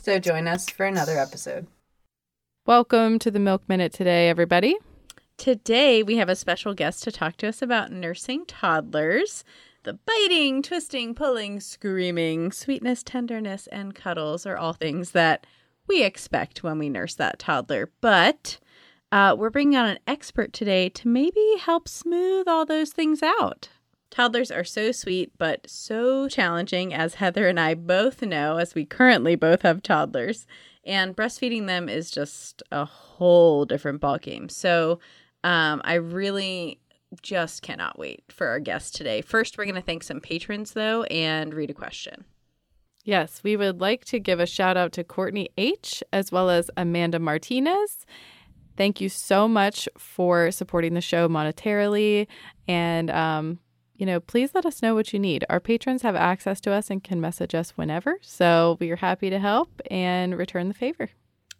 So join us for another episode. Welcome to the Milk Minute today, everybody. Today, we have a special guest to talk to us about nursing toddlers. The biting, twisting, pulling, screaming, sweetness, tenderness, and cuddles are all things that we expect when we nurse that toddler. But uh, we're bringing on an expert today to maybe help smooth all those things out. Toddlers are so sweet, but so challenging, as Heather and I both know, as we currently both have toddlers. And breastfeeding them is just a whole different ballgame. So um, I really just cannot wait for our guest today. First, we're going to thank some patrons, though, and read a question. Yes, we would like to give a shout out to Courtney H. as well as Amanda Martinez. Thank you so much for supporting the show monetarily. And, um, you know, please let us know what you need. Our patrons have access to us and can message us whenever. So we are happy to help and return the favor.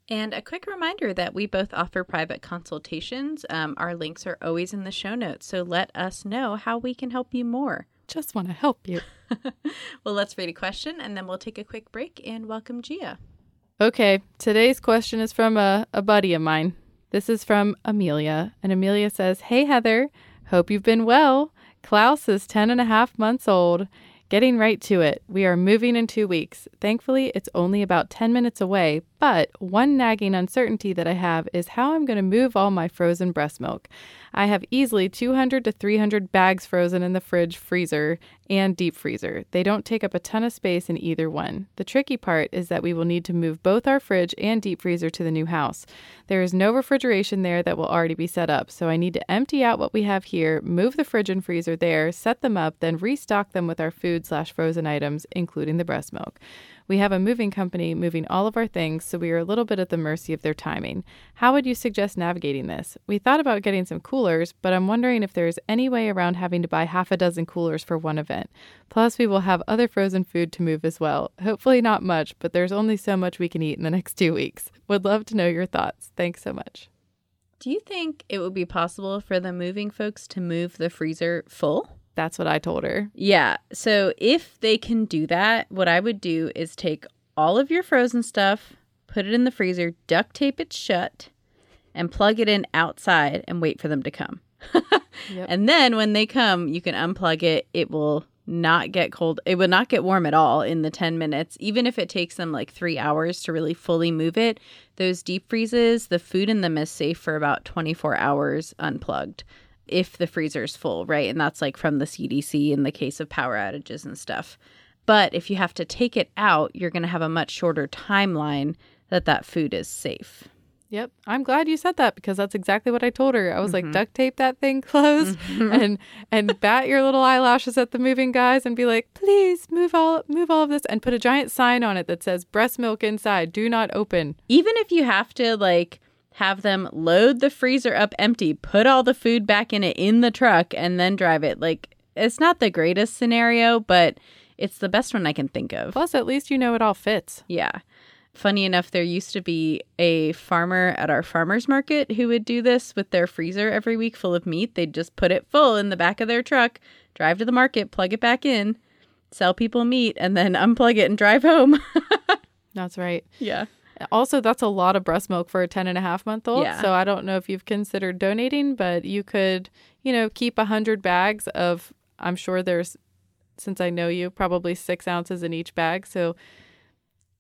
And a quick reminder that we both offer private consultations. Um, our links are always in the show notes. So let us know how we can help you more. Just want to help you. well, let's read a question and then we'll take a quick break and welcome Gia. Okay, today's question is from a, a buddy of mine. This is from Amelia. And Amelia says, Hey, Heather, hope you've been well. Klaus is 10 and a half months old. Getting right to it. We are moving in two weeks. Thankfully, it's only about 10 minutes away, but one nagging uncertainty that I have is how I'm going to move all my frozen breast milk. I have easily 200 to 300 bags frozen in the fridge, freezer, and deep freezer. They don't take up a ton of space in either one. The tricky part is that we will need to move both our fridge and deep freezer to the new house. There is no refrigeration there that will already be set up, so I need to empty out what we have here, move the fridge and freezer there, set them up, then restock them with our food slash frozen items, including the breast milk. We have a moving company moving all of our things, so we are a little bit at the mercy of their timing. How would you suggest navigating this? We thought about getting some coolers, but I'm wondering if there is any way around having to buy half a dozen coolers for one event. Plus, we will have other frozen food to move as well. Hopefully, not much, but there's only so much we can eat in the next two weeks. Would love to know your thoughts. Thanks so much. Do you think it would be possible for the moving folks to move the freezer full? That's what I told her. Yeah. So if they can do that, what I would do is take all of your frozen stuff, put it in the freezer, duct tape it shut, and plug it in outside and wait for them to come. Yep. And then when they come, you can unplug it. It will not get cold. It will not get warm at all in the 10 minutes. Even if it takes them like three hours to really fully move it, those deep freezes, the food in them is safe for about 24 hours unplugged if the freezer's full, right? And that's like from the CDC in the case of power outages and stuff. But if you have to take it out, you're going to have a much shorter timeline that that food is safe. Yep. I'm glad you said that because that's exactly what I told her. I was like, mm-hmm. duct tape that thing closed mm-hmm. and and bat your little eyelashes at the moving guys and be like, please move all move all of this and put a giant sign on it that says breast milk inside, do not open. Even if you have to like have them load the freezer up empty, put all the food back in it in the truck and then drive it. Like it's not the greatest scenario, but it's the best one I can think of. Plus at least you know it all fits. Yeah. Funny enough, there used to be a farmer at our farmer's market who would do this with their freezer every week full of meat. They'd just put it full in the back of their truck, drive to the market, plug it back in, sell people meat, and then unplug it and drive home. That's right. yeah. Also, that's a lot of breast milk for a 10 and a half month old. Yeah. So I don't know if you've considered donating, but you could, you know, keep a 100 bags of, I'm sure there's, since I know you, probably six ounces in each bag. So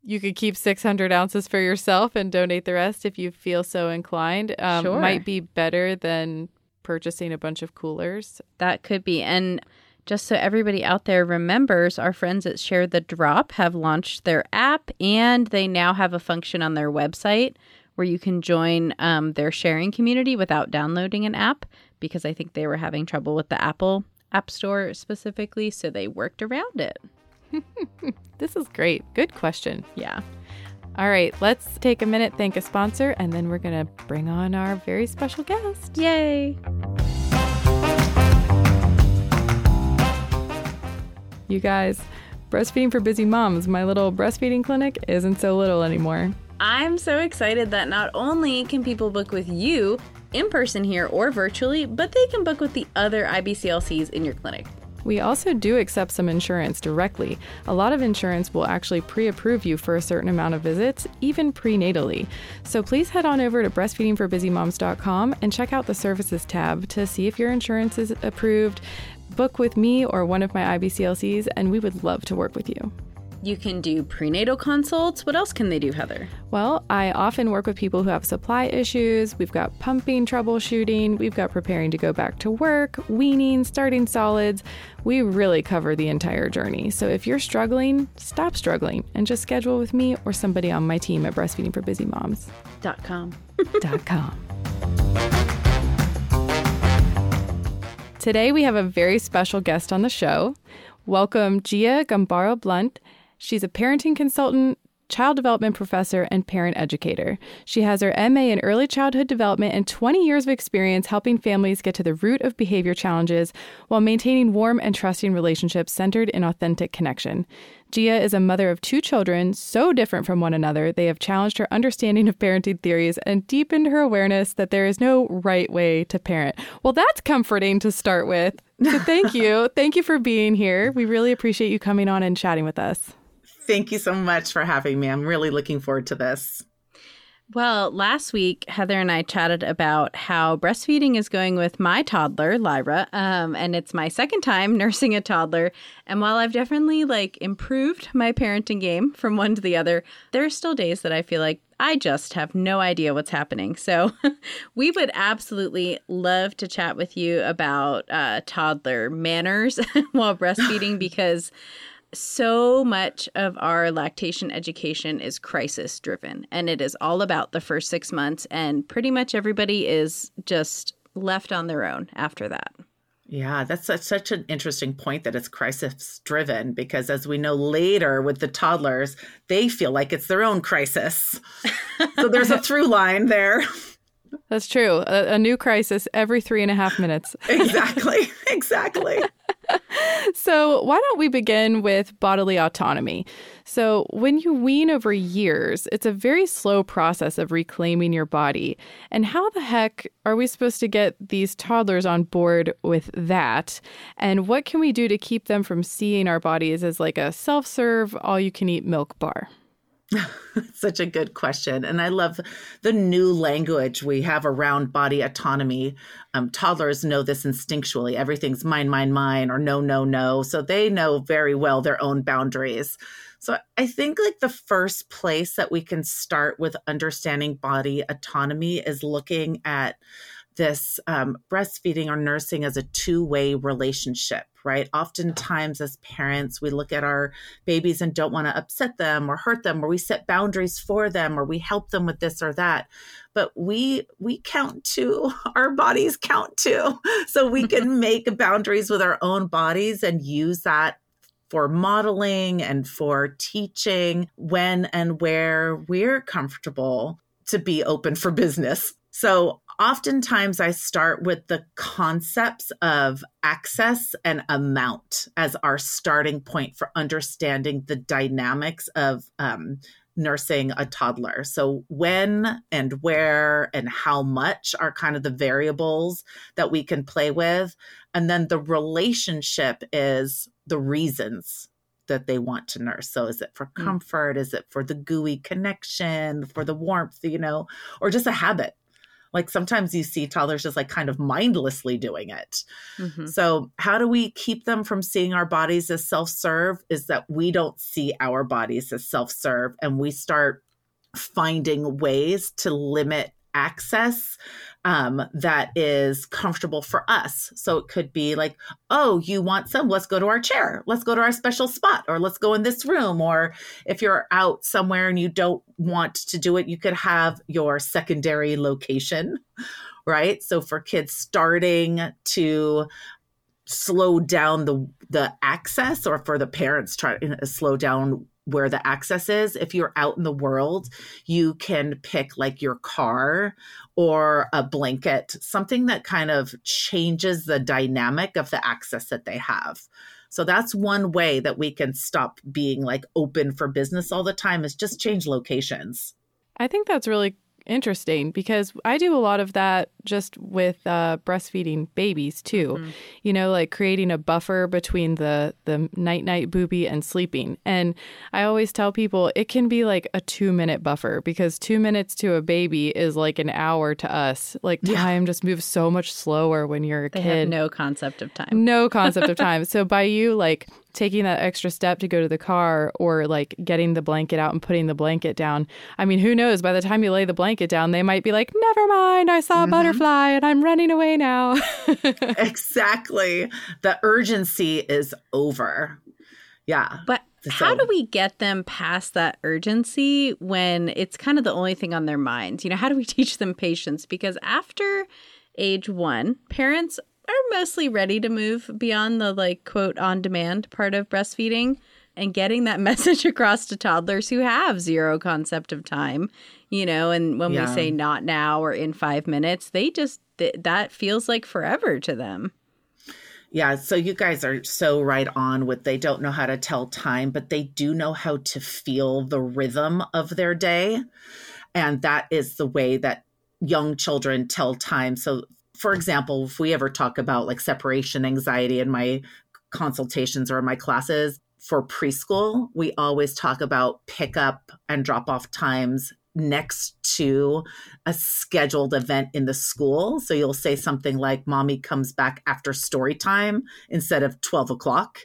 you could keep 600 ounces for yourself and donate the rest if you feel so inclined. Um, Sure. Might be better than purchasing a bunch of coolers. That could be. And just so everybody out there remembers, our friends at Share the Drop have launched their app and they now have a function on their website where you can join um, their sharing community without downloading an app because I think they were having trouble with the Apple App Store specifically. So they worked around it. This is great. Good question. Yeah. All right, let's take a minute, thank a sponsor, and then we're going to bring on our very special guest. Yay. You guys, breastfeeding for busy moms, my little breastfeeding clinic isn't so little anymore. I'm so excited that not only can people book with you in person here or virtually, but they can book with the other IBCLCs in your clinic. We also do accept some insurance directly. A lot of insurance will actually pre approve you for a certain amount of visits, even prenatally. So please head on over to breastfeedingforbusymoms.com and check out the services tab to see if your insurance is approved. Book with me or one of my IBCLCs, and we would love to work with you. You can do prenatal consults. What else can they do, Heather? Well, I often work with people who have supply issues. We've got pumping troubleshooting. We've got preparing to go back to work, weaning, starting solids. We really cover the entire journey. So if you're struggling, stop struggling and just schedule with me or somebody on my team at breastfeedingforbusymoms.com. Com. Com. Today we have a very special guest on the show. Welcome Gia Gambaro Blount. She's a parenting consultant, child development professor, and parent educator. She has her MA in early childhood development and 20 years of experience helping families get to the root of behavior challenges while maintaining warm and trusting relationships centered in authentic connection. Gia is a mother of two children, so different from one another, they have challenged her understanding of parenting theories and deepened her awareness that there is no right way to parent. Well, that's comforting to start with. So, thank you. thank you for being here. We really appreciate you coming on and chatting with us. Thank you so much for having me. I'm really looking forward to this. Well, last week, Heather and I chatted about how breastfeeding is going with my toddler, Lyra. Um, and it's my second time nursing a toddler. And while I've definitely like improved my parenting game from one to the other, there are still days that I feel like I just have no idea what's happening. So we would absolutely love to chat with you about uh, toddler manners while breastfeeding because so much of our lactation education is crisis driven and it is all about the first six months and pretty much everybody is just left on their own after that yeah, that's such, such an interesting point that it's crisis driven because, as we know later with the toddlers, they feel like it's their own crisis. so there's a through line there. That's true. A, a, new crisis every three and a half minutes. exactly. Exactly. so, why don't we begin with bodily autonomy? So, when you wean over years, it's a very slow process of reclaiming your body. And how the heck are we supposed to get these toddlers on board with that? And what can we do to keep them from seeing our bodies as like a self serve, all you can eat milk bar? Such a good question. And I love the new language we have around body autonomy. Um, toddlers know this instinctually. Everything's mine, mine, mine, or no, no, no. So they know very well their own boundaries. So I think like the first place that we can start with understanding body autonomy is looking at this um, breastfeeding or nursing as a two way relationship, right? Oftentimes, as parents, we look at our babies and don't want to upset them or hurt them, or we set boundaries for them, or we help them with this or that. But we we count too. Our bodies count too, so we can make boundaries with our own bodies and use that for modeling and for teaching when and where we're comfortable to be open for business. So oftentimes I start with the concepts of access and amount as our starting point for understanding the dynamics of um, nursing a toddler. So, when and where and how much are kind of the variables that we can play with. And then the relationship is the reasons that they want to nurse. So is it for mm. comfort? Is it for the gooey connection, for the warmth, you know, or just a habit? Like sometimes you see toddlers just like kind of mindlessly doing it. Mm-hmm. So, how do we keep them from seeing our bodies as self serve? Is that we don't see our bodies as self serve and we start finding ways to limit access um, that is comfortable for us. So it could be like, oh, you want some? Let's go to our chair. Let's go to our special spot, or let's go in this room. Or if you're out somewhere and you don't want to do it, you could have your secondary location, right? So for kids starting to slow down the the access or for the parents try to slow down where the access is. If you're out in the world, you can pick like your car or a blanket, something that kind of changes the dynamic of the access that they have. So that's one way that we can stop being like open for business all the time is just change locations. I think that's really interesting because I do a lot of that just with uh, breastfeeding babies too. Mm-hmm. You know, like creating a buffer between the the night night booby and sleeping. And I always tell people it can be like a two minute buffer because two minutes to a baby is like an hour to us. Like time yeah. just moves so much slower when you're a they kid. no concept of time. No concept of time. So by you like taking that extra step to go to the car or like getting the blanket out and putting the blanket down. I mean, who knows? By the time you lay the blanket down, they might be like, never mind, I saw a mm-hmm. butterfly and I'm running away now. exactly. The urgency is over. Yeah. But so. how do we get them past that urgency when it's kind of the only thing on their minds? You know, how do we teach them patience? Because after age one, parents are mostly ready to move beyond the like quote on demand part of breastfeeding and getting that message across to toddlers who have zero concept of time, you know, and when yeah. we say not now or in 5 minutes, they just th- that feels like forever to them. Yeah, so you guys are so right on with they don't know how to tell time, but they do know how to feel the rhythm of their day. And that is the way that young children tell time. So for example, if we ever talk about like separation anxiety in my consultations or in my classes for preschool, we always talk about pickup and drop off times next to a scheduled event in the school. So you'll say something like, Mommy comes back after story time instead of 12 o'clock.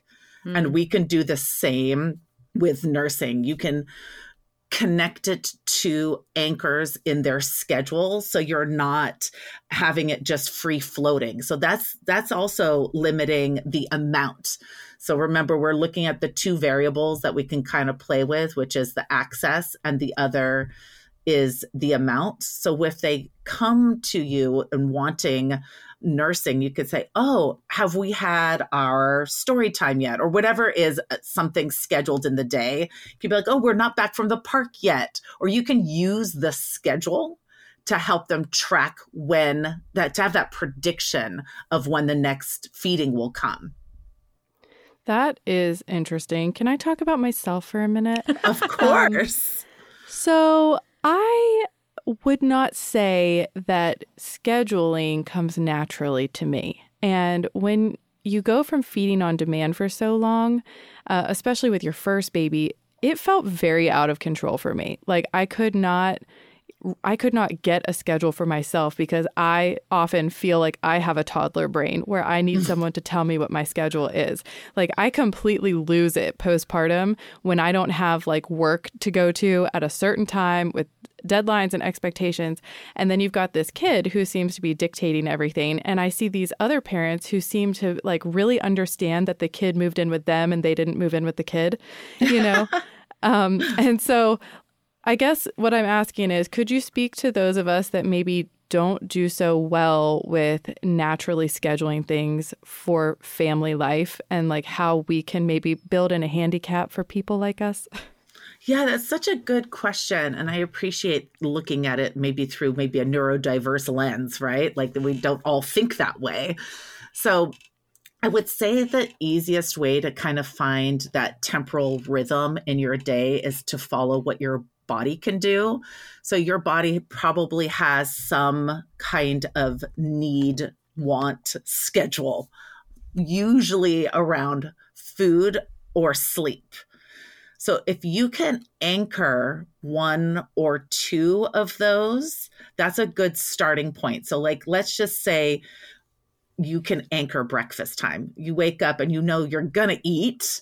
Mm. And we can do the same with nursing. You can connect it to anchors in their schedule so you're not having it just free floating so that's that's also limiting the amount so remember we're looking at the two variables that we can kind of play with which is the access and the other is the amount so if they come to you and wanting nursing, you could say, Oh, have we had our story time yet? Or whatever is uh, something scheduled in the day. You could be like, Oh, we're not back from the park yet. Or you can use the schedule to help them track when that, to have that prediction of when the next feeding will come. That is interesting. Can I talk about myself for a minute? of course. Um, so I would not say that scheduling comes naturally to me. And when you go from feeding on demand for so long, uh, especially with your first baby, it felt very out of control for me. Like I could not I could not get a schedule for myself because I often feel like I have a toddler brain where I need someone to tell me what my schedule is. Like I completely lose it postpartum when I don't have like work to go to at a certain time with deadlines and expectations. And then you've got this kid who seems to be dictating everything. And I see these other parents who seem to like really understand that the kid moved in with them and they didn't move in with the kid, you know? um, and so I guess what I'm asking is could you speak to those of us that maybe don't do so well with naturally scheduling things for family life and like how we can maybe build in a handicap for people like us? Yeah, that's such a good question. And I appreciate looking at it maybe through maybe a neurodiverse lens, right? Like we don't all think that way. So I would say the easiest way to kind of find that temporal rhythm in your day is to follow what your body can do. So your body probably has some kind of need, want schedule, usually around food or sleep. So if you can anchor one or two of those, that's a good starting point. So, like, let's just say you can anchor breakfast time. You wake up and you know you're going to eat.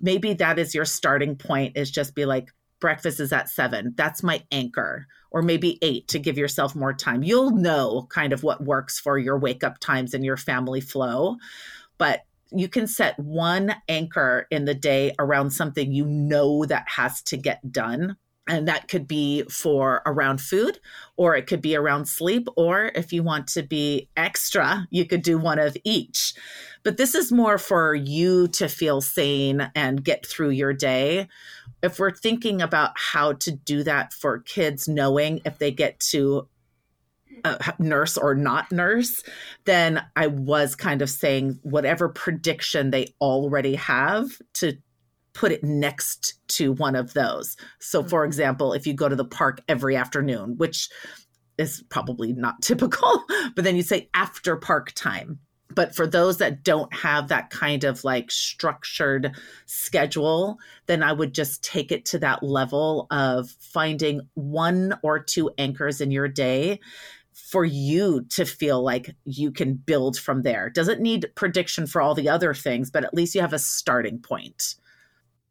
Maybe that is your starting point, is just be like, breakfast is at seven. That's my anchor. Or maybe eight to give yourself more time. You'll know kind of what works for your wake up times and your family flow. But you can set one anchor in the day around something you know that has to get done and that could be for around food or it could be around sleep or if you want to be extra you could do one of each but this is more for you to feel sane and get through your day if we're thinking about how to do that for kids, knowing if they get to uh, nurse or not nurse, then I was kind of saying whatever prediction they already have to put it next to one of those. So, for Mhm. example, if you go to the park every afternoon, which is probably not typical, but then you say after park time. But for those that don't have that kind of like structured schedule, then I would just take it to that level of finding one or two anchors in your day for you to feel like you can build from there. Doesn't need prediction for all the other things, but at least you have a starting point.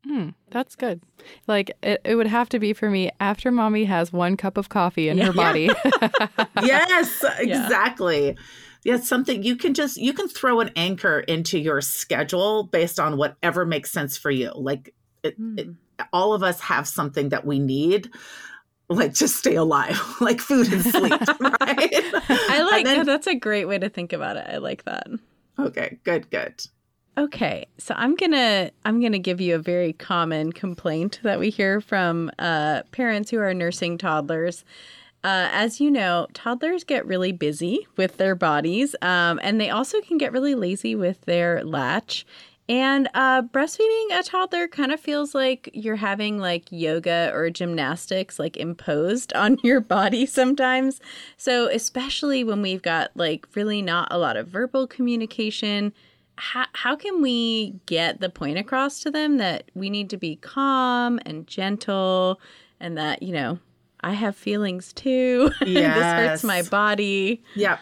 Hmm, that's good. Like it, it would have to be for me after mommy has one cup of coffee in her body. yes, exactly. Yeah, something you can just you can throw an anchor into your schedule based on whatever makes sense for you. Like it, it, all of us have something that we need like to stay alive, like food and sleep, right? I like then- that. That's a great way to think about it. I like that. Okay, good, good. Okay, so I'm gonna I'm gonna give you a very common complaint that we hear from uh, parents who are nursing toddlers. Uh, as you know, toddlers get really busy with their bodies, um, and they also can get really lazy with their latch. And uh, breastfeeding a toddler kind of feels like you're having like yoga or gymnastics like imposed on your body sometimes. So, especially when we've got like really not a lot of verbal communication, how, how can we get the point across to them that we need to be calm and gentle and that, you know, I have feelings too. Yes. this hurts my body. Yeah.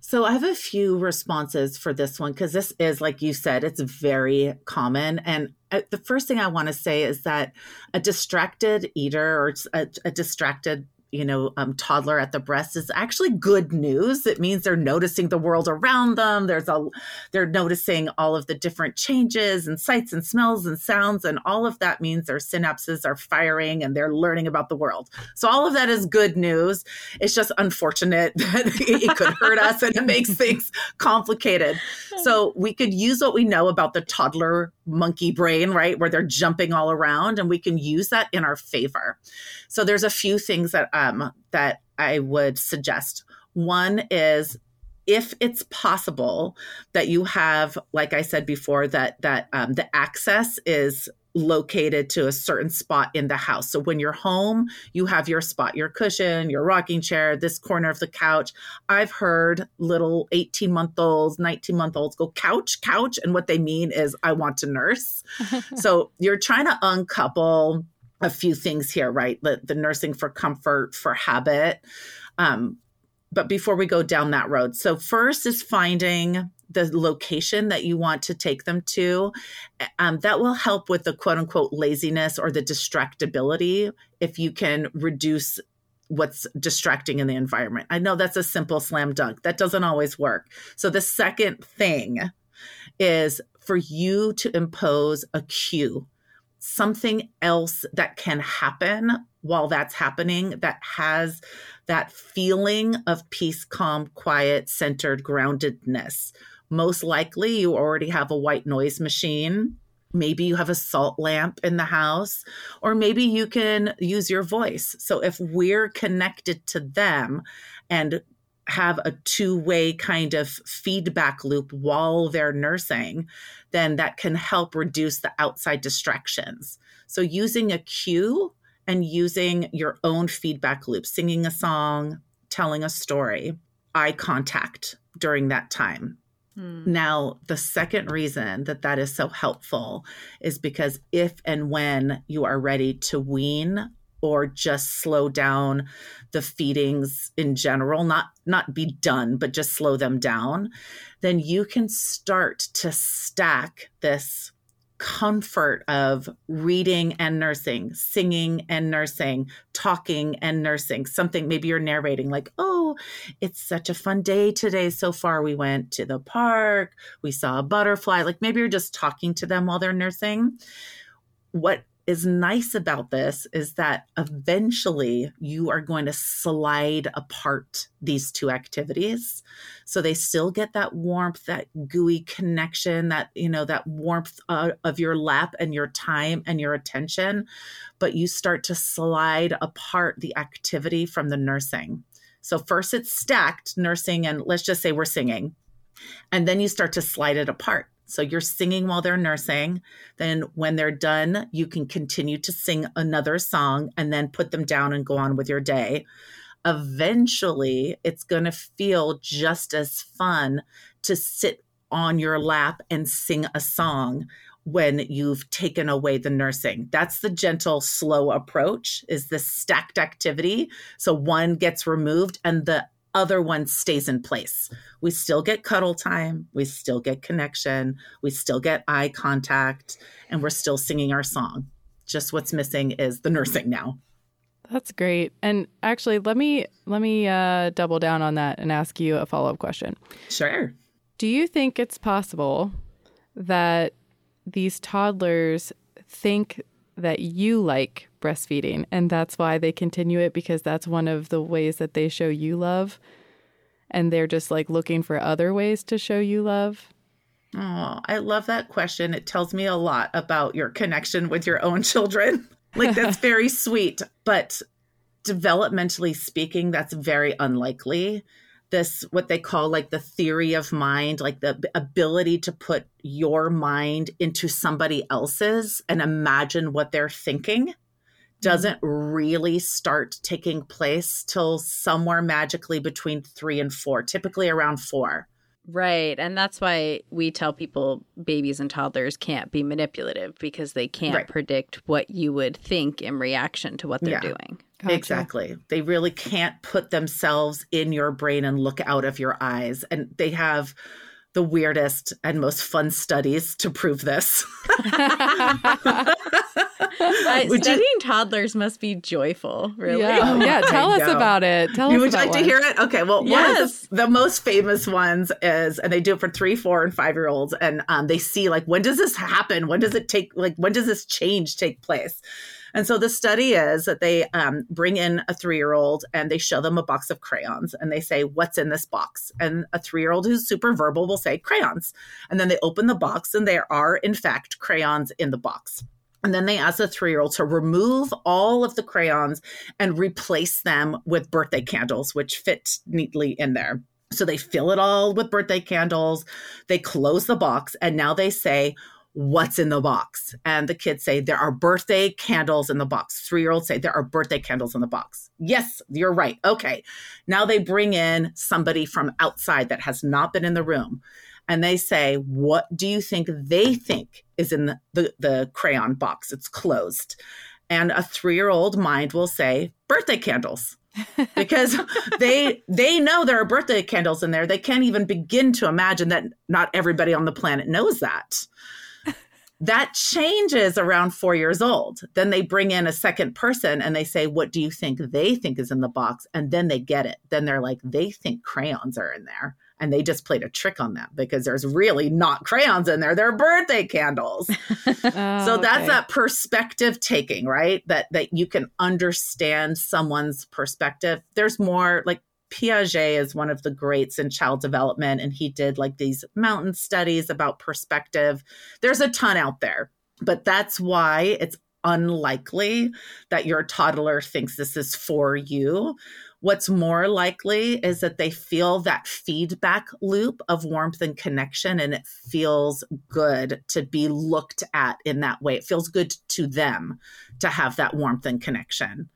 So I have a few responses for this one because this is, like you said, it's very common. And uh, the first thing I want to say is that a distracted eater or a, a distracted you know um, toddler at the breast is actually good news. It means they're noticing the world around them. There's a they're noticing all of the different changes and sights and smells and sounds and all of that means their synapses are firing and they're learning about the world. So all of that is good news. It's just unfortunate that it could hurt us and it makes things complicated. So we could use what we know about the toddler monkey brain right where they're jumping all around and we can use that in our favor. So there's a few things that um that I would suggest. One is if it's possible that you have, like I said before, that that um, the access is located to a certain spot in the house. So when you're home, you have your spot, your cushion, your rocking chair, this corner of the couch. I've heard little 18 month olds, 19 month olds go couch, couch. And what they mean is, I want to nurse. so you're trying to uncouple a few things here, right? The, the nursing for comfort, for habit. Um, but before we go down that road, so first is finding the location that you want to take them to. Um, that will help with the quote unquote laziness or the distractibility if you can reduce what's distracting in the environment. I know that's a simple slam dunk, that doesn't always work. So the second thing is for you to impose a cue something else that can happen while that's happening that has that feeling of peace, calm, quiet, centered groundedness. Most likely, you already have a white noise machine. Maybe you have a salt lamp in the house, or maybe you can use your voice. So, if we're connected to them and have a two way kind of feedback loop while they're nursing, then that can help reduce the outside distractions. So, using a cue and using your own feedback loop, singing a song, telling a story, eye contact during that time. Hmm. Now, the second reason that that is so helpful is because if and when you are ready to wean or just slow down the feedings in general not not be done but just slow them down then you can start to stack this comfort of reading and nursing, singing and nursing, talking and nursing. Something maybe you're narrating, like, oh, it's such a fun day today so far. We went to the park, we saw a butterfly. Like maybe you're just talking to them while they're nursing. What is nice about this is that eventually you are going to slide apart these two activities. So they still get that warmth that gooey connection that you know that warmth uh, of your lap and your time and your attention. But you start to slide apart the activity from the nursing. So first it's stacked nursing and let's just say we're singing. And then you start to slide it apart so you're singing while they're nursing. Then when they're done, you can continue to sing another song and then put them down and go on with your day. Eventually, it's going to feel just as fun to sit on your lap and sing a song when you've taken away the nursing. That's the gentle slow approach is the stacked activity. So one gets removed and the other one stays in place. We still get cuddle time, we still get connection, we still get eye contact, and we're still singing our song. Just what's missing is the nursing now. That's great. And actually, let me let me uh, double down on that and ask you a follow up question. Sure. Do you think it's possible that these toddlers think that you like breastfeeding and that's why they continue it because that's one of the ways that they show you love and they're just like looking for other ways to show you love? Oh, I love that question. It tells me a lot about your connection with your own children. like that's very sweet, but developmentally speaking, that's very unlikely this what they call like the theory of mind like the ability to put your mind into somebody else's and imagine what they're thinking mm-hmm. doesn't really start taking place till somewhere magically between 3 and 4 typically around 4 Right. And that's why we tell people babies and toddlers can't be manipulative because they can't Right. predict what you would think in reaction to what they're Yeah. doing. Gotcha. Exactly. They really can't put themselves in your brain and look out of your eyes. And they have the weirdest and most fun studies to prove this. Uh, Would you- studying toddlers must be joyful, really. Yeah, yeah. I Tell us know. about it. Tell You us would about like to hear it? Okay. Well, one of Yes. the, the most famous ones is, and they do it for three, four, and five year olds, and um, they see like when does this happen? When does it take? Like when does this change take place? And so the study is that they um, bring in a three year old and they show them a box of crayons and they say, What's in this box? And a three year old who's super verbal will say, Crayons. And then they open the box and there are, in fact, crayons in the box. And then they ask the three year old to remove all of the crayons and replace them with birthday candles, which fit neatly in there. So they fill it all with birthday candles. They close the box and now they say, What's in the box? And the kids say, There are birthday candles in the box. Three year olds say, There are birthday candles in the box. Yes, you're right. Okay. Now they bring in somebody from outside that has not been in the room and they say, What do you think they think is in the, the, the crayon box? It's closed. And a three year old mind will say, Birthday candles. because they they know there are birthday candles in there they can't even begin to imagine that not everybody on the planet knows that that changes around four years old. Then they bring in a second person and they say, What do you think they think is in the box? And then they get it. Then they're like, They think crayons are in there. And they just played a trick on them because there's really not crayons in there. They're birthday candles. Oh, so that's okay. that perspective taking, right? That that you can understand someone's perspective. There's more like Piaget is one of the greats in child development, and he did like these mountain studies about perspective. There's a ton out there, but that's why it's unlikely that your toddler thinks this is for you. What's more likely is that they feel that feedback loop of warmth and connection, and it feels good to be looked at in that way. It feels good to them to have that warmth and connection.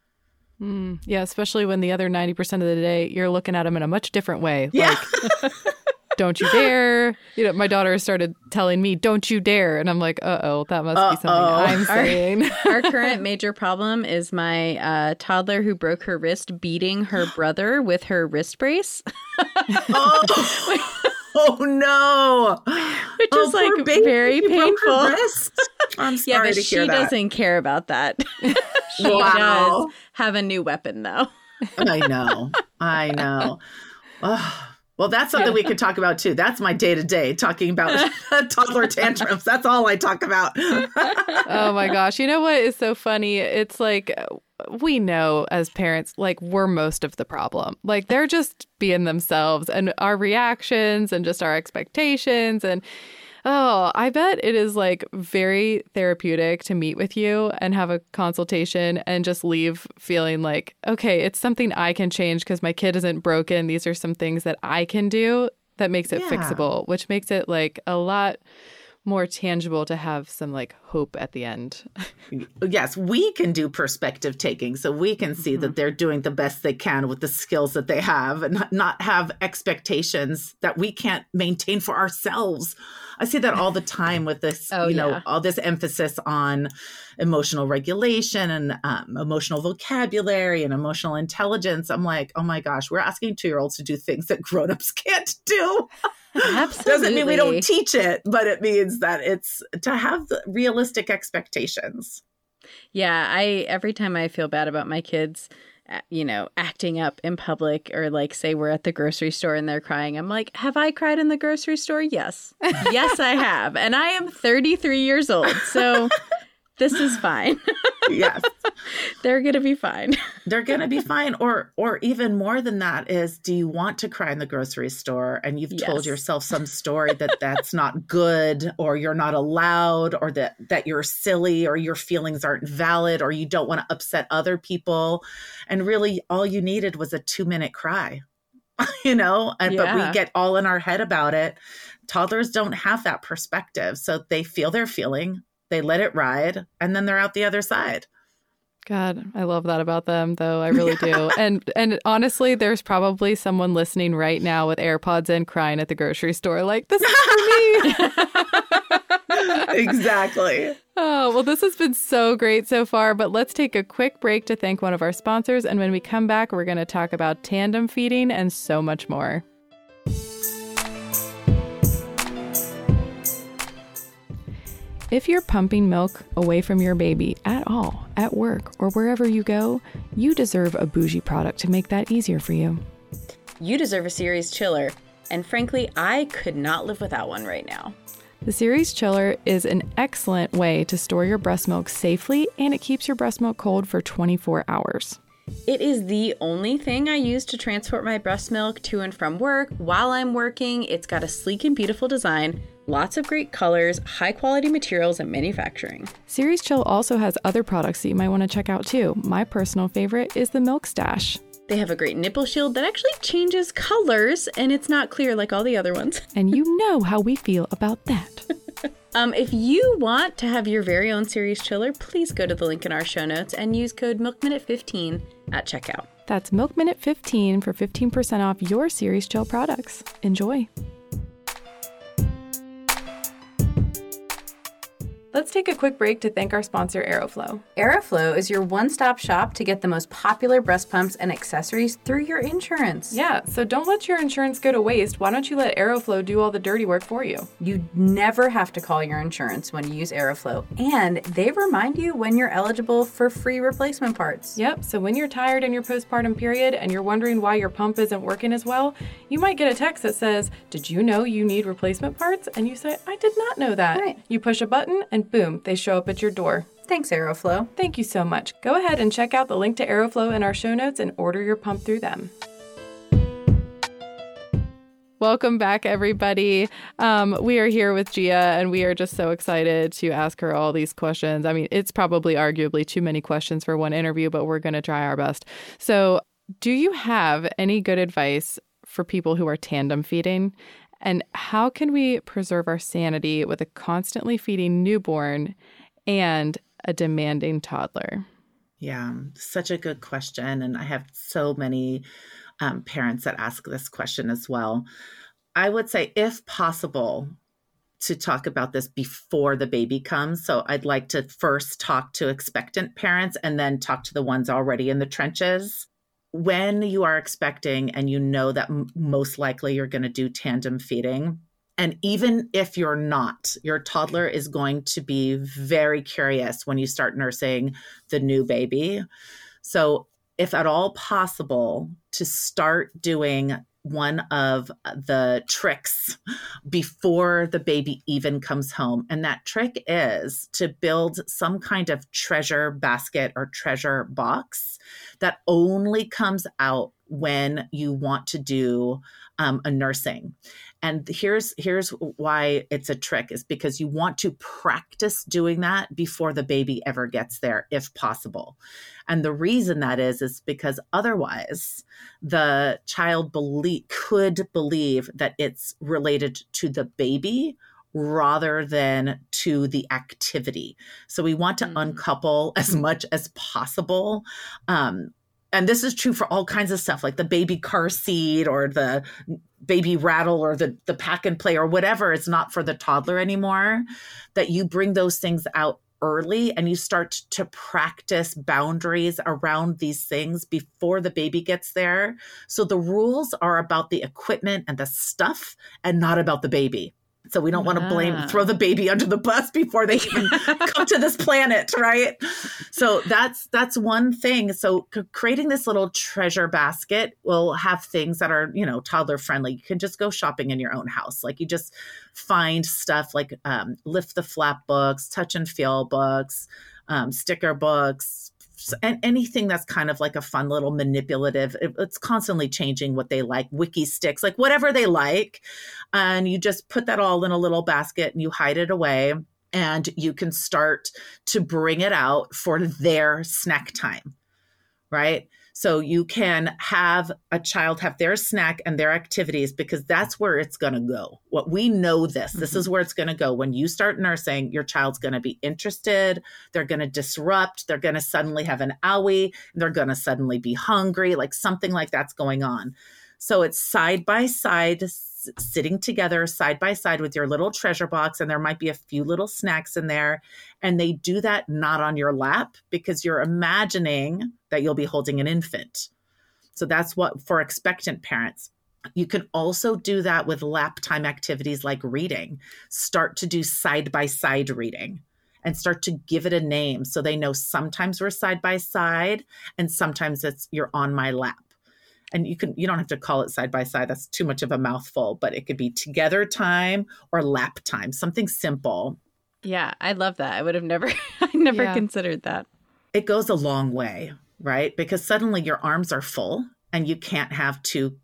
Mm, yeah, especially when the other 90% of the day you're looking at them in a much different way. Yeah. Like, don't you dare. You know, my daughter started telling me, don't you dare. And I'm like, uh oh, that must be something I'm saying. Our current major problem is my uh, toddler who broke her wrist beating her brother with her wrist brace, oh, oh no! which Oh, is like baby. very He painful. wrist. I'm sorry Yeah, but to she hear that. doesn't care about that. she Wow. does have a new weapon, though. I know. I know. Oh, Well, that's something we could talk about too. That's my day to day talking about toddler tantrums. That's all I talk about. oh my gosh. You know what is so funny? It's like we know as parents, like we're most of the problem. Like they're just being themselves and our reactions and just our expectations and Oh, I bet it is like very therapeutic to meet with you and have a consultation and just leave feeling like, okay, it's something I can change because my kid isn't broken. These are some things that I can do that makes it Yeah. fixable, which makes it like a lot more tangible to have some like hope at the end. yes, we can do perspective taking. So we can see that mm-hmm. they're doing the best they can with the skills that they have and not have expectations that we can't maintain for ourselves. I see that all the time with this, Oh, you know, yeah. all this emphasis on emotional regulation and um, emotional vocabulary and emotional intelligence. I'm like, oh my gosh, we're asking two year olds to do things that grown-ups can't do. Absolutely. Doesn't mean we don't teach it, but it means that it's to have the realistic expectations. Yeah, I every time I feel bad about my kids, you know, acting up in public or like say we're at the grocery store and they're crying, I'm like, "Have I cried in the grocery store?" Yes. yes, I have. And I am 33 years old. So this is fine. Yes. they're going to be fine. they're going to be fine or or even more than that is do you want to cry in the grocery store and you've told yourself some story that that's not good or you're not allowed or that that you're silly or your feelings aren't valid or you don't want to upset other people and really all you needed was a 2 minute cry you know and but we get all in our head about it toddlers don't have that perspective so they feel their feeling they let it ride and then they're out the other side God, I love that about them though. I really do. And and honestly, there's probably someone listening right now with AirPods in crying at the grocery store like this is for me. exactly Oh, well, this has been so great so far, but let's take a quick break to thank one of our sponsors. And when we come back, we're going to talk about tandem feeding and so much more. If you're pumping milk away from your baby at all, at work, or wherever you go, you deserve a bougie product to make that easier for you. You deserve a Ceres Chiller. And frankly, I could not live without one right now. The Ceres Chiller is an excellent way to store your breast milk safely and it keeps your breast milk cold for 24 hours. It is the only thing I use to transport my breast milk to and from work while I'm working. It's got a sleek and beautiful design, lots of great colors, high quality materials, and manufacturing. Ceres Chill also has other products that you might want to check out too. My personal favorite is the Milkstache. They have a great nipple shield that actually changes colors and it's not clear like all the other ones. And you know how we feel about that. Um, if you want to have your very own Ceres Chiller, please go to the link in our show notes and use code MilkMinute15 at checkout. That's Milk Minute 15 for 15% off your Ceres Chill products. Enjoy. Let's take a quick break to thank our sponsor, Aeroflow. Aeroflow is your one stop shop to get the most popular breast pumps and accessories through your insurance. Yeah, so don't let your insurance go to waste. Why don't you let Aeroflow do all the dirty work for you? You never have to call your insurance when you use Aeroflow, and they remind you when you're eligible for free replacement parts. Yep, so when you're tired in your postpartum period and you're wondering why your pump isn't working as well, you might get a text that says, Did you know you need replacement parts? And you say, I did not know that. Right. You push a button and boom, they show up at your door. Thanks, Aeroflow. Thank you so much. Go ahead and check out the link to Aeroflow in our show notes and order your pump through them. Welcome back, everybody. Um, we are here with Gia, and we are just so excited to ask her all these questions. I mean, it's probably arguably too many questions for one interview, but we're going to try our best. So, do you have any good advice for people who are tandem feeding? And how can we preserve our sanity with a constantly feeding newborn and a demanding toddler? Yeah, such a good question. And I have so many um, parents that ask this question as well. I would say, if possible, to talk about this before the baby comes. So I'd like to first talk to expectant parents and then talk to the ones already in the trenches. When you are expecting and you know that m- most likely you're going to do tandem feeding, and even if you're not, your toddler is going to be very curious when you start nursing the new baby. So, if at all possible, to start doing one of the tricks before the baby even comes home. And that trick is to build some kind of treasure basket or treasure box that only comes out when you want to do um, a nursing and here's here's why it's a trick is because you want to practice doing that before the baby ever gets there if possible and the reason that is is because otherwise the child believe, could believe that it's related to the baby rather than to the activity. So we want to mm-hmm. uncouple as much as possible um, and this is true for all kinds of stuff like the baby car seat or the baby rattle or the the pack and play or whatever it's not for the toddler anymore that you bring those things out early and you start to practice boundaries around these things before the baby gets there. So the rules are about the equipment and the stuff and not about the baby so we don't want to blame, throw the baby under the bus before they even come to this planet, right? So that's that's one thing. So creating this little treasure basket will have things that are you know toddler friendly. You can just go shopping in your own house, like you just find stuff like um, lift the flap books, touch and feel books, um, sticker books, and anything that's kind of like a fun little manipulative it, it's constantly changing what they like Wikki Stix like whatever they like. And you just put that all in a little basket and you hide it away. And you can start to bring it out for their snack time right so you can have a child have their snack and their activities because that's where it's going to go. What we know this, mm-hmm. this is where it's going to go. When you start nursing, your child's going to be interested. They're going to disrupt. They're going to suddenly have an owie. They're going to suddenly be hungry, like something like that's going on. So it's side by side sitting together side by side with your little treasure box, and there might be a few little snacks in there. And they do that not on your lap because you're imagining that you'll be holding an infant. So that's what for expectant parents. You can also do that with lap time activities like reading. Start to do side by side reading and start to give it a name so they know sometimes we're side by side and sometimes it's you're on my lap and you can you don't have to call it side by side that's too much of a mouthful but it could be together time or lap time something simple. Yeah i love that. I would have never i never yeah. considered that. It goes a long way right? Because suddenly your arms are full and you can't have two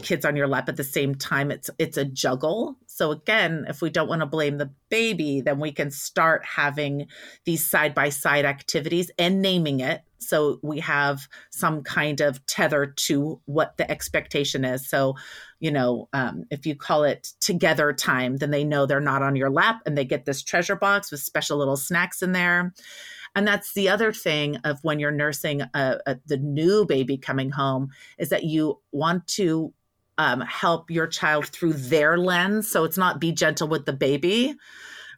kids on your lap at the same time. It's it's a juggle. So again if we don't want to blame the baby then we can start having these side by side activities and naming it so we have some kind of tether to what the expectation is. So you know um, if you call it together time then they know they're not on your lap and they get this treasure box with special little snacks in there. And that's the other thing of when you're nursing a, a, the new baby coming home is that you want to um, help your child through their lens. So it's not be gentle with the baby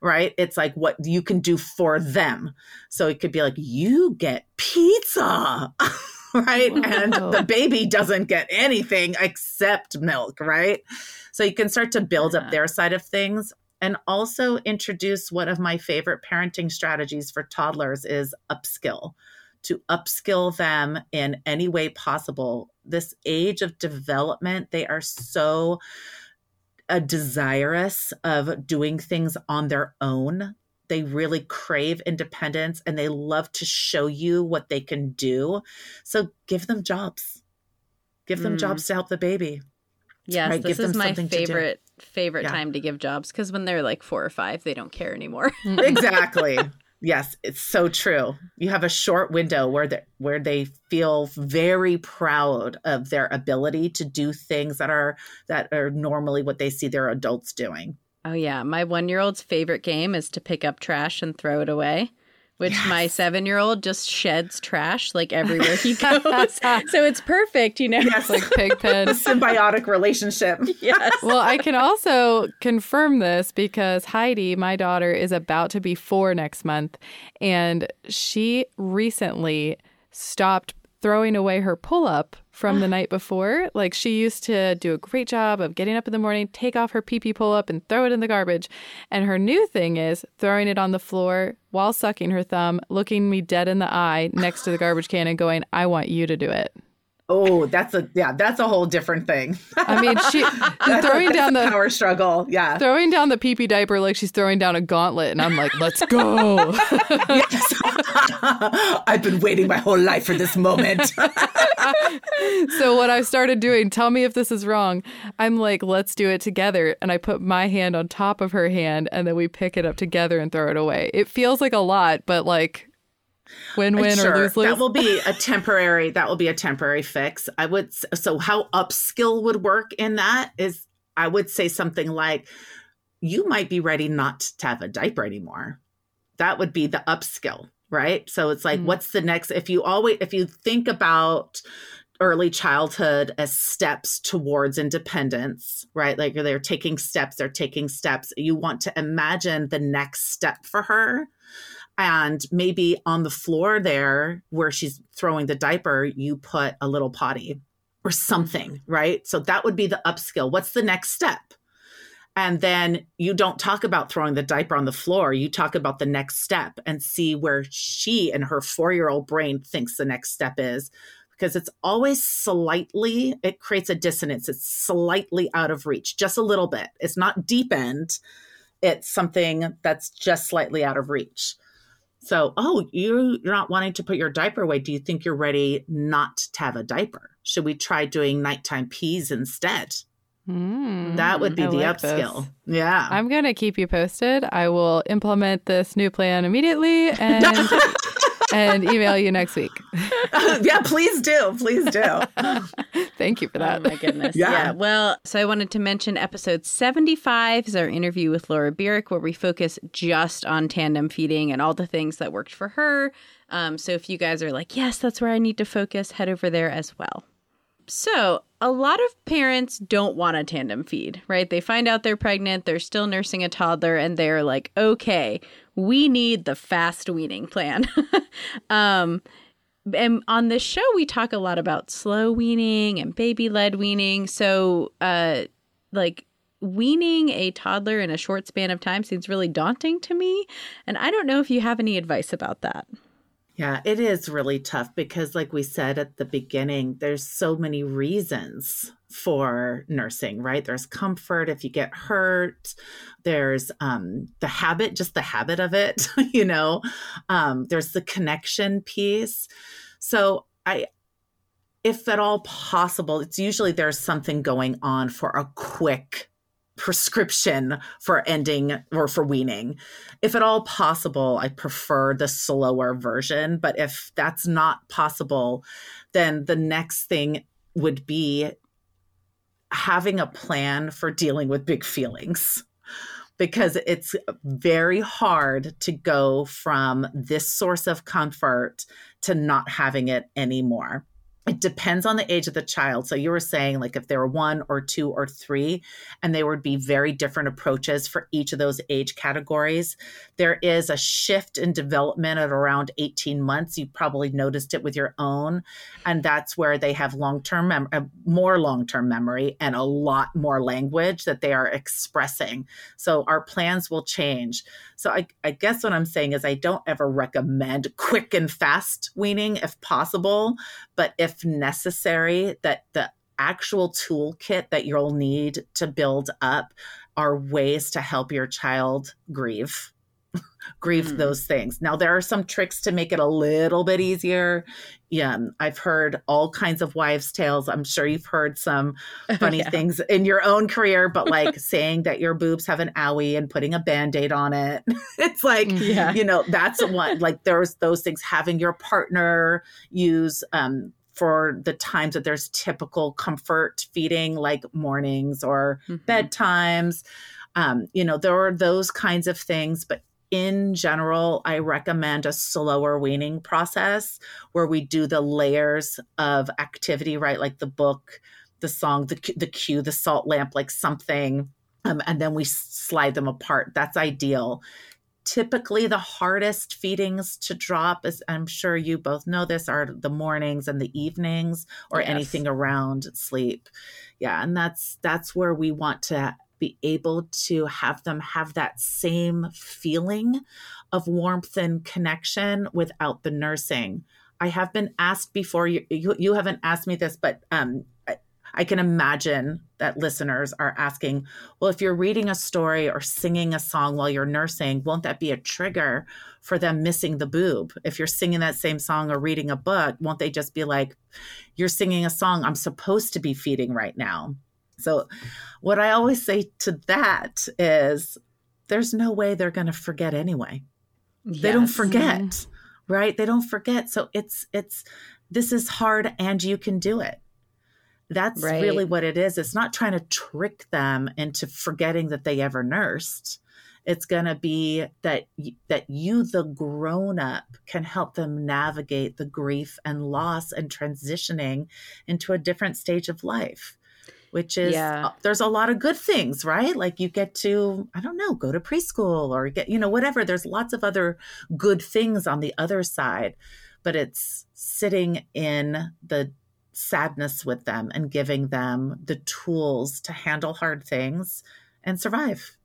right? It's like what you can do for them. So it could be like, you get pizza, right? Whoa. And the baby doesn't get anything except milk, right? So you can start to build up their side of things and also introduce one of my favorite parenting strategies for toddlers is upskill to upskill them in any way possible this age of development they are so a desirous of doing things on their own. They really crave independence and they love to show you what they can do. So give them jobs. Give them mm. jobs to help the baby. Yes, right? this give is my favorite favorite yeah. time to give jobs because when they're like four or five, they don't care anymore. exactly. Yes, it's so true. You have a short window where they, where they feel very proud of their ability to do things that are that are normally what they see their adults doing. Oh yeah, my 1-year-old's favorite game is to pick up trash and throw it away which yes. my seven year old just sheds trash like everywhere he goes. so it's perfect, you know? Yes, like Pigpen. symbiotic relationship. Yes. Well, I can also confirm this because Heidi, my daughter, is about to be four next month. And she recently stopped throwing away her pull up from the night before. Like she used to do a great job of getting up in the morning, take off her pee pee pull up and throw it in the garbage. And her new thing is throwing it on the floor while sucking her thumb, looking me dead in the eye next to the garbage can and going, I want you to do it. Oh, that's a yeah, that's a whole different thing. I mean, she a- throwing that's down the power struggle. Yeah. throwing down the pee pee diaper like she's throwing down a gauntlet, and I'm like, let's go. Yes. I've been waiting my whole life for this moment. so what I started doing, tell me if this is wrong. I'm like, let's do it together, and I put my hand on top of her hand, and then we pick it up together and throw it away. It feels like a lot, but like win win Sure, or lose lose. That will be a temporary. That will be a temporary fix. I would. So how upskill would work in that is, I would say something like, you might be ready not to have a diaper anymore. That would be the upskill, right? So it's like, Mm. what's the next? If you always, if you think about early childhood as steps towards independence, right? Like they're taking steps, they're taking steps. You want to imagine the next step for her and maybe on the floor there where she's throwing the diaper you put a little potty or something mm-hmm. right? So that would be the upskill. What's the next step? And then you don't talk about throwing the diaper on the floor. You talk about the next step and see where she and her 4-year-old brain thinks the next step is because it's always slightly it creates a dissonance. It's slightly out of reach just a little bit. It's not deep end it's something that's just slightly out of reach so, oh, you, you're not wanting to put your diaper away. Do you think you're ready not to have a diaper? Should we try doing nighttime peas instead? Mm, That would be I the like this. upskill. Yeah. I'm gonna keep you posted. I will implement this new plan immediately and and email you next week. yeah, please do. Please do. Thank you for that. Oh my goodness. Yeah. yeah. Well, so I wanted to mention episode 75 is our interview with Laura Bierich, where we focus just on tandem feeding and all the things that worked for her. Um, so if you guys are like, yes, that's where I need to focus, head over there as well. So, a lot of parents don't want a tandem feed, right? They find out they're pregnant, they're still nursing a toddler, and they're like, okay, we need the fast weaning plan. um, and on this show, we talk a lot about slow weaning and baby led weaning. So, uh, like, weaning a toddler in a short span of time seems really daunting to me. And I don't know if you have any advice about that. Yeah, it is really tough because, like we said at the beginning, there's so many reasons for nursing, right? There's comfort if you get hurt. There's um, the habit, just the habit of it, you know. Um, there's the connection piece. So I, if at all possible, it's usually there's something going on for a quick prescription for ending or for weaning. If at all possible, I prefer the slower version. But if that's not possible, then the next thing would be having a plan for dealing with big feelings. Because it's very hard to go from this source of comfort to not having it anymore it depends on the age of the child. So you were saying like if they were one or two or three, and there would be very different approaches for each of those age categories. There is a shift in development at around 18 months. You probably noticed it with your own. And that's where they have long-term mem- uh, more long-term memory and a lot more language that they are expressing. So our plans will change. So I, I guess what I'm saying is I don't ever recommend quick and fast weaning if possible, but if necessary, that the actual toolkit that you'll need to build up are ways to help your child grieve grieve Mm. those things. Now there are some tricks to make it a little bit easier. Yeah, I've heard all kinds of wives' tales. I'm sure you've heard some funny yeah. things in your own career, but like saying that your boobs have an owie and putting a band-aid on it. it's like, Yeah. you know, that's one like there's those things having your partner use um for the times that there's typical comfort feeding like mornings or Mhm. bedtimes. Um, you know, there are those kinds of things, but in general, I recommend a slower weaning process where we do the layers of activity, right? Like the book, the song, the, the cue, the salt lamp, like something, um, and then we slide them apart. That's ideal. Typically, the hardest feedings to drop, as I'm sure you both know this, are the mornings and the evenings or Yes. anything around sleep. Yeah, and that's that's where we want to be able to have them have that same feeling of warmth and connection without the nursing. I have been asked before. You you, you haven't asked me this, but um, I, I can imagine that listeners are asking, well, if you're reading a story or singing a song while you're nursing, won't that be a trigger for them missing the boob? If you're singing that same song or reading a book, won't they just be like, you're singing a song I'm supposed to be feeding right now? So, what I always say to that is, there's no way they're going to forget anyway. They don't Yes. Mm-hmm. forget, right? They don't forget. So it's it's this is hard and you can do it. That's Right. really what it is. It's not trying to trick them into forgetting that they ever nursed. It's going to be that that you the grown up can help them navigate the grief and loss and transitioning into a different stage of life. Which is Yeah. uh, there's a lot of good things, right? Like you get to I don't know, go to preschool or get you know whatever. There's lots of other good things on the other side, but it's sitting in the sadness with them and giving them the tools to handle hard things and survive.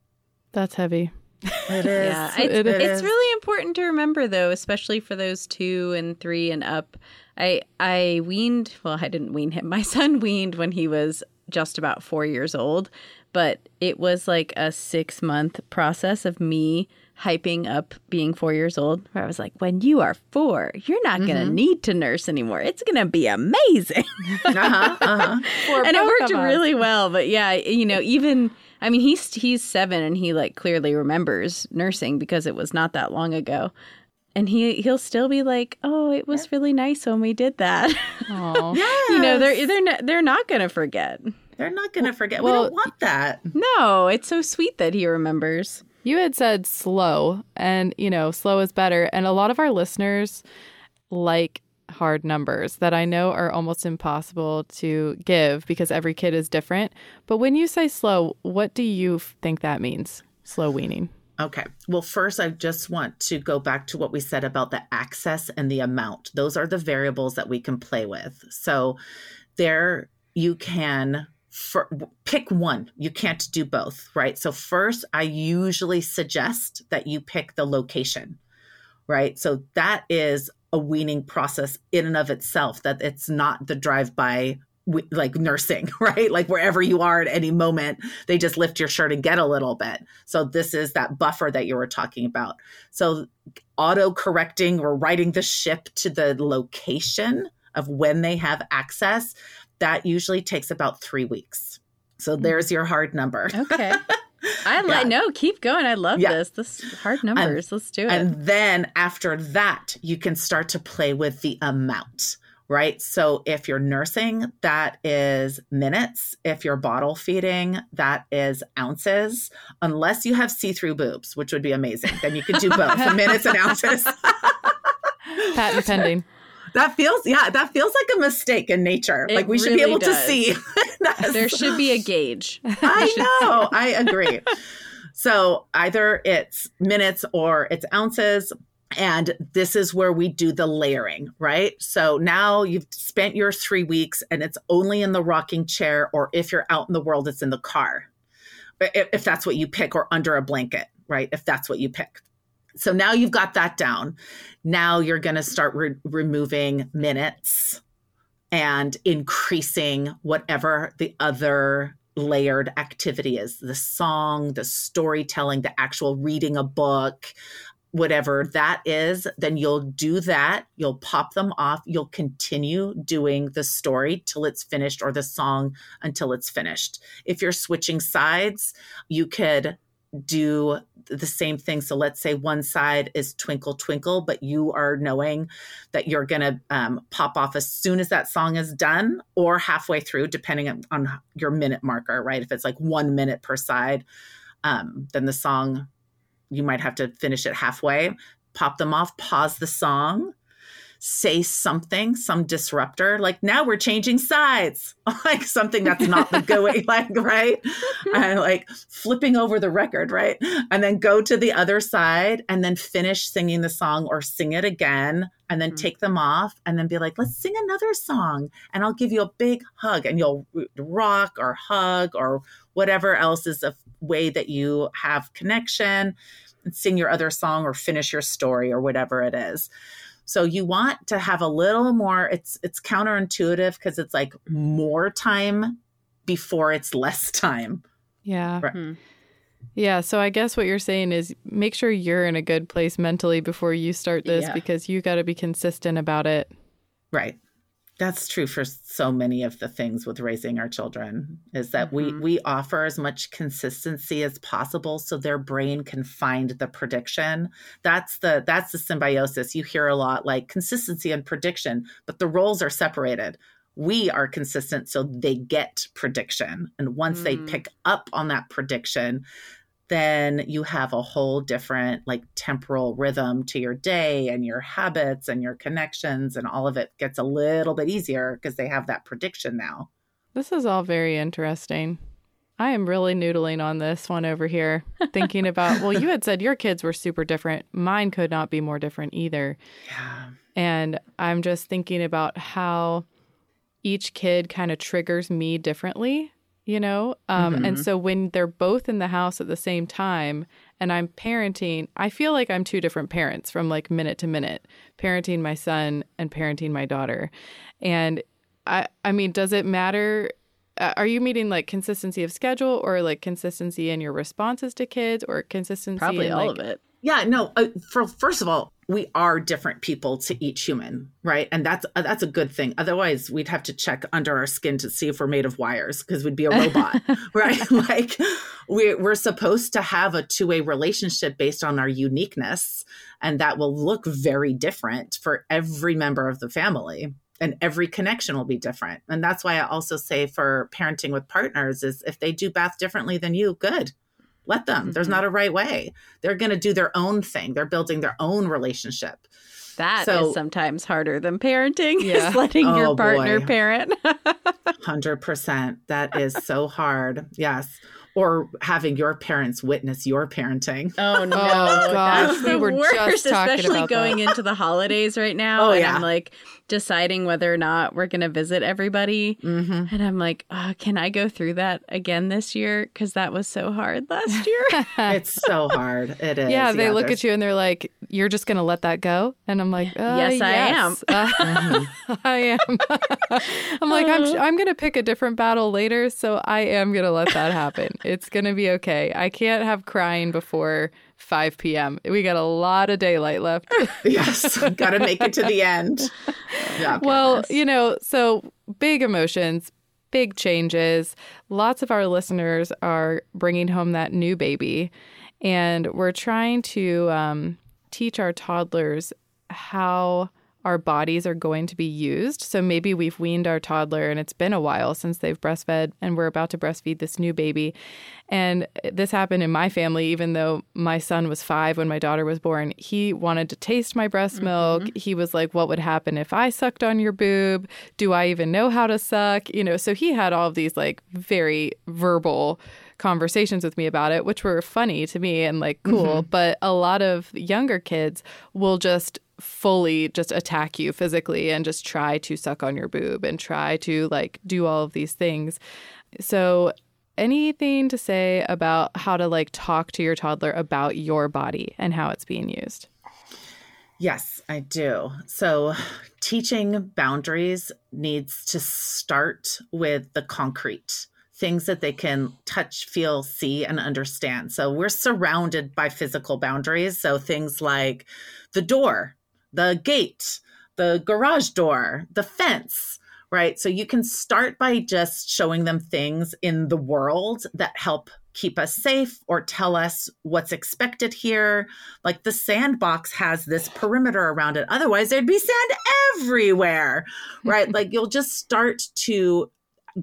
That's heavy. It is. Yeah, It it's, it's really important to remember though, especially for those two and three and up. I I weaned. Well, I didn't wean him. My son weaned when he was just about four years old, but it was like a six month process of me hyping up being four years old. Where I was like, when you are four, you're not gonna Mhm. need to nurse anymore. It's gonna be amazing. uh-huh, uh-huh. And it worked really well. But yeah, you know, even I mean, he's he's seven and he like clearly remembers nursing because it was not that long ago. And he he'll still be like, "Oh, it was really nice when we did that." Aw. you know, they're they're not, they're not gonna forget. They're not going to forget. well, we don't want that. No, it's so sweet that he remembers. You had said slow, and you know, slow is better. And a lot of our listeners like hard numbers that I know are almost impossible to give because every kid is different. But when you say slow, what do you think that means? Slow weaning. Okay. Well, first, I just want to go back to what we said about the access and the amount. Those are the variables that we can play with. So, there you can for, pick one. You can't do both, right? So, first, I usually suggest that you pick the location, right? So, that is a weaning process in and of itself, that it's not the drive by like nursing, right? Like wherever you are at any moment, they just lift your shirt and get a little bit. So this is that buffer that you were talking about. So auto correcting or righting the ship to the location of when they have access, that usually takes about three weeks. So hmm. there's your hard number. Okay. I Yeah. no, keep going. I love Yeah. this. This hard numbers. Let's do it. And then after that, you can start to play with the amount, right? So if you're nursing, that is minutes. If you're bottle feeding, that is ounces, unless you have see through boobs, which would be amazing. Then you could do both minutes and ounces. Patent pending. that feels, yeah, that feels like a mistake in nature. It like we should be able does. to see. There should be a gauge. I know. I agree. So either it's minutes or it's ounces. And this is where we do the layering, right? So now you've spent your three weeks and it's only in the rocking chair, or if you're out in the world, it's in the car, if, that's what you pick, or under a blanket, right? If that's what you pick. So now you've got that down. Now you're going to start re- removing minutes and increasing whatever the other layered activity is the song, the storytelling, the actual reading a book, whatever that is, then you'll do that. You'll pop them off. You'll continue doing the story till it's finished or the song until it's finished. If you're switching sides, you could do the same thing. So let's say one side is twinkle twinkle, but you are knowing that you're going to um, pop off as soon as that song is done or halfway through, depending on, on your minute marker, right? If it's like one minute per side, um, then the song, you might have to finish it halfway, pop them off, pause the song. Say something, some disruptor. Like now we're changing sides, like something that's not the going, like right, and like flipping over the record, right, and then go to the other side and then finish singing the song or sing it again, and then Mhm. take them off and then be like, let's sing another song, and I'll give you a big hug, and you'll rock or hug or whatever else is a way that you have connection, and sing your other song or finish your story or whatever it is. So you want to have a little more it's it's counterintuitive because it's like more time before it's less time. Yeah. Right. Hmm. Yeah. So I guess what you're saying is make sure you're in a good place mentally before you start this Yeah. because you got to be consistent about it. Right. That's true for so many of the things with raising our children is that we Mhm. we offer as much consistency as possible so their brain can find the prediction. That's the that's the symbiosis. You hear a lot like consistency and prediction, but the roles are separated. We are consistent so they get prediction. And once they Mm. pick up on that prediction, then you have a whole different like temporal rhythm to your day and your habits and your connections and all of it gets a little bit easier because they have that prediction now. This is all very interesting. I am really noodling on this one over here, thinking about, well, you had said your kids were super different. Mine could not be more different either. Yeah. And I'm just thinking about how each kid kind of triggers me differently, you know? Um, And Mhm. so when they're both in the house at the same time and I'm parenting, I feel like I'm two different parents from like minute to minute, parenting my son and parenting my daughter. And I, I mean, does it matter? uh, Are you meaning like consistency of schedule or like consistency in your responses to kids or consistency Probably in all like, of it. Yeah, no. Uh, for first of all, we are different people to each human, right? And that's uh, that's a good thing. Otherwise, we'd have to check under our skin to see if we're made of wires because we'd be a robot, right? like we we're supposed to have a two way relationship based on our uniqueness, and that will look very different for every member of the family. And every connection will be different. And that's why I also say for parenting with partners is if they do bath differently than you, good let them there's Mhm. not a right way they're going to do their own thing they're building their own relationship That is So- sometimes harder than parenting. Yeah. Is letting Oh, your partner boy. parent. 100% that is so hard yes or having your parents witness your parenting Oh no, gosh, that's we the were worst, just talking especially about that. going into the holidays right now. Oh, and yeah. I'm like deciding whether or not we're going to visit everybody. hmm And I'm like, oh, can I go through that again this year? Because that was so hard last year. it's so hard it is Yeah, they look there's- at you and they're like, "You're just gonna let that go?" And I'm like, uh, Yes, I am. Uh, I am." I'm like, I'm I'm gonna pick a different battle later, so I am gonna let that happen. It's gonna be okay. I can't have crying before 5 p.m. We got a lot of daylight left. yes gotta make it to the end yeah well, you know, so big emotions, big changes. Lots of our listeners are bringing home that new baby, and we're trying to um, teach our toddlers how our bodies are going to be used. So maybe we've weaned our toddler and it's been a while since they've breastfed and we're about to breastfeed this new baby. And this happened in my family, even though my son was five when my daughter was born. He wanted to taste my breast mm-hmm. milk. He was like, What would happen if I sucked on your boob? Do I even know how to suck? You know, so he had all of these like very verbal conversations with me about it, which were funny to me and like cool. Mm-hmm. But a lot of younger kids will just fully just attack you physically and just try to suck on your boob and try to like do all of these things. So anything to say about how to like talk to your toddler about your body and how it's being used? Yes, I do. So, teaching boundaries needs to start with the concrete things that they can touch, feel, see, and understand. So, we're surrounded by physical boundaries. So, things like the door, the gate, the garage door, the fence, right? So, you can start by just showing them things in the world that help keep us safe or tell us what's expected here. Like the sandbox has this perimeter around it. Otherwise there'd be sand everywhere right? Like you'll just start to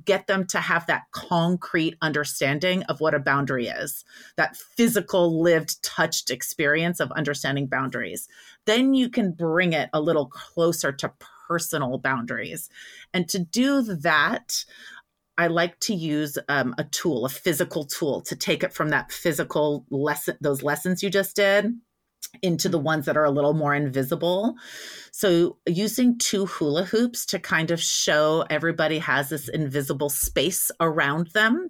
get them to have that concrete understanding of what a boundary is that physical lived touched experience of understanding boundaries then you can bring it a little closer to personal boundaries and to do that I like to use um, a tool, a physical tool, to take it from that physical lesson, those lessons you just did, into the ones that are a little more invisible. So, using two hula hoops to kind of show everybody has this invisible space around them.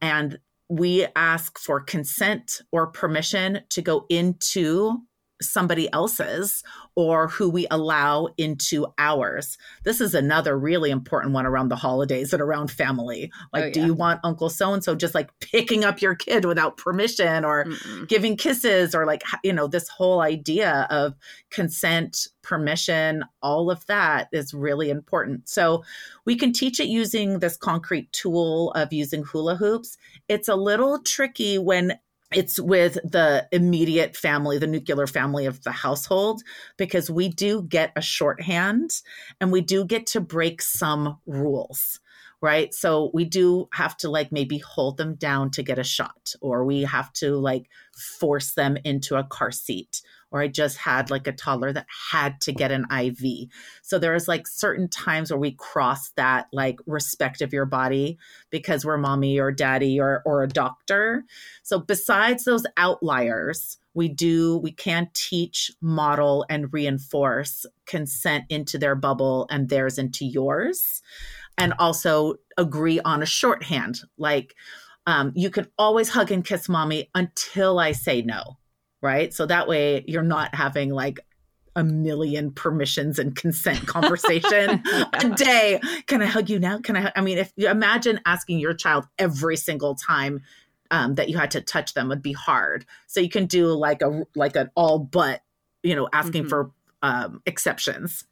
And we ask for consent or permission to go into somebody else's or who we allow into ours. This is another really important one around the holidays and around family. Like, Oh, do you want Uncle so and so just like picking up your kid without permission or Mm-mm. giving kisses or like, you know, this whole idea of consent, permission, all of that is really important. So we can teach it using this concrete tool of using hula hoops. It's a little tricky when it's with the immediate family, the nuclear family of the household, because we do get a shorthand and we do get to break some rules, right? So we do have to like maybe hold them down to get a shot, or we have to like force them into a car seat. Or I just had like a toddler that had to get an IV. So there's like certain times where we cross that like respect of your body because we're mommy or daddy or or a doctor. So besides those outliers, we do we can teach, model and reinforce consent into their bubble and theirs into yours. And also agree on a shorthand. Like um, you can always hug and kiss mommy until I say no. Right. So that way you're not having like a million permissions and consent conversation a day. Can I hug you now? Can I? I mean, if you imagine asking your child every single time um, that you had to touch them would be hard. So you can do like a like an all but, you know, asking Mhm. for um, exceptions.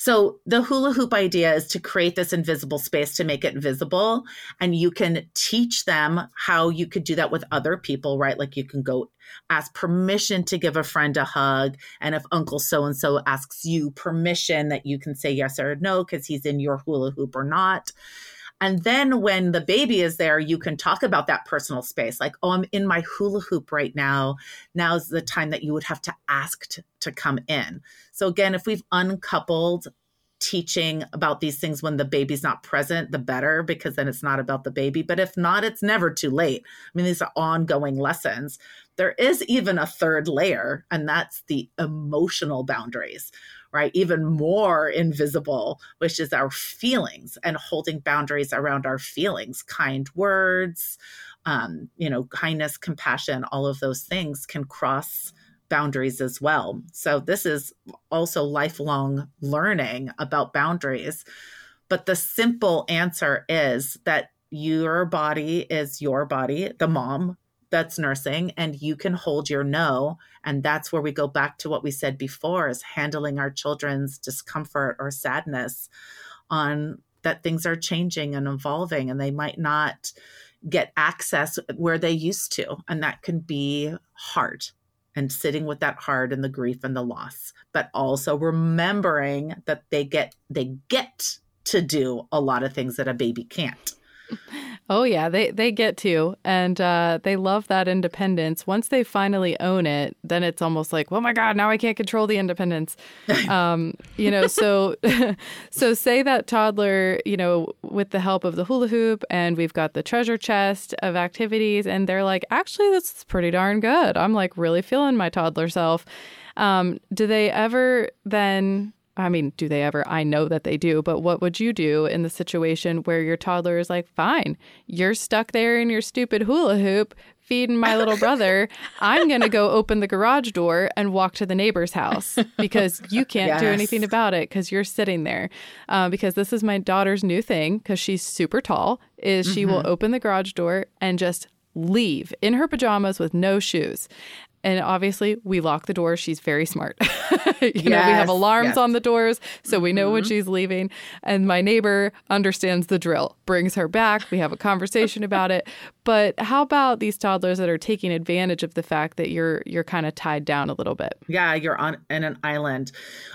So the hula hoop idea is to create this invisible space to make it visible, and you can teach them how you could do that with other people, right? Like you can go ask permission to give a friend a hug, and if Uncle so and so asks you permission, that you can say yes or no because he's in your hula hoop or not. And then when the baby is there, you can talk about that personal space. Like, oh, I'm in my hula hoop right now. Now's the time that you would have to ask to come in. So, again, if we've uncoupled teaching about these things when the baby's not present, the better, because then it's not about the baby. But if not, it's never too late. I mean, these are ongoing lessons. There is even a third layer, and that's the emotional boundaries right? Even more invisible, which is our feelings and holding boundaries around our feelings, kind words, um, you know, kindness, compassion, all of those things can cross boundaries as well. So this is also lifelong learning about boundaries. But the simple answer is that your body is your body, the mom that's nursing, and you can hold your no. And that's where we go back to what we said before is handling our children's discomfort or sadness on that things are changing and evolving and they might not get access where they used to. And that can be hard and sitting with that hard and the grief and the loss, but also remembering that they get they get to do a lot of things that a baby can't. Oh yeah, they they get to, and uh, they love that independence. Once they finally own it, then it's almost like, oh my god, now I can't control the independence. Um, you know, so so say that toddler, you know, with the help of the hula hoop, and we've got the treasure chest of activities, and they're like, actually, this is pretty darn good. I'm like really feeling my toddler self. Um, do they ever then? I mean, do they ever? I know that they do, but what would you do in the situation where your toddler is like, fine, you're stuck there in your stupid hula hoop feeding my little brother. I'm going to go open the garage door and walk to the neighbor's house because you can't do anything about it because you're sitting there. Uh, because this is my daughter's new thing because she's super tall, is she will open the garage door and just leave in her pajamas with no shoes. And obviously, we lock the door. She's very smart. you know, we have alarms yes. on the doors, so we know when mm-hmm. she's leaving. And my neighbor understands the drill, brings her back. We have a conversation about it. But how about these toddlers that are taking advantage of the fact that you're you're kind of tied down a little bit? Yeah, you're on in an island.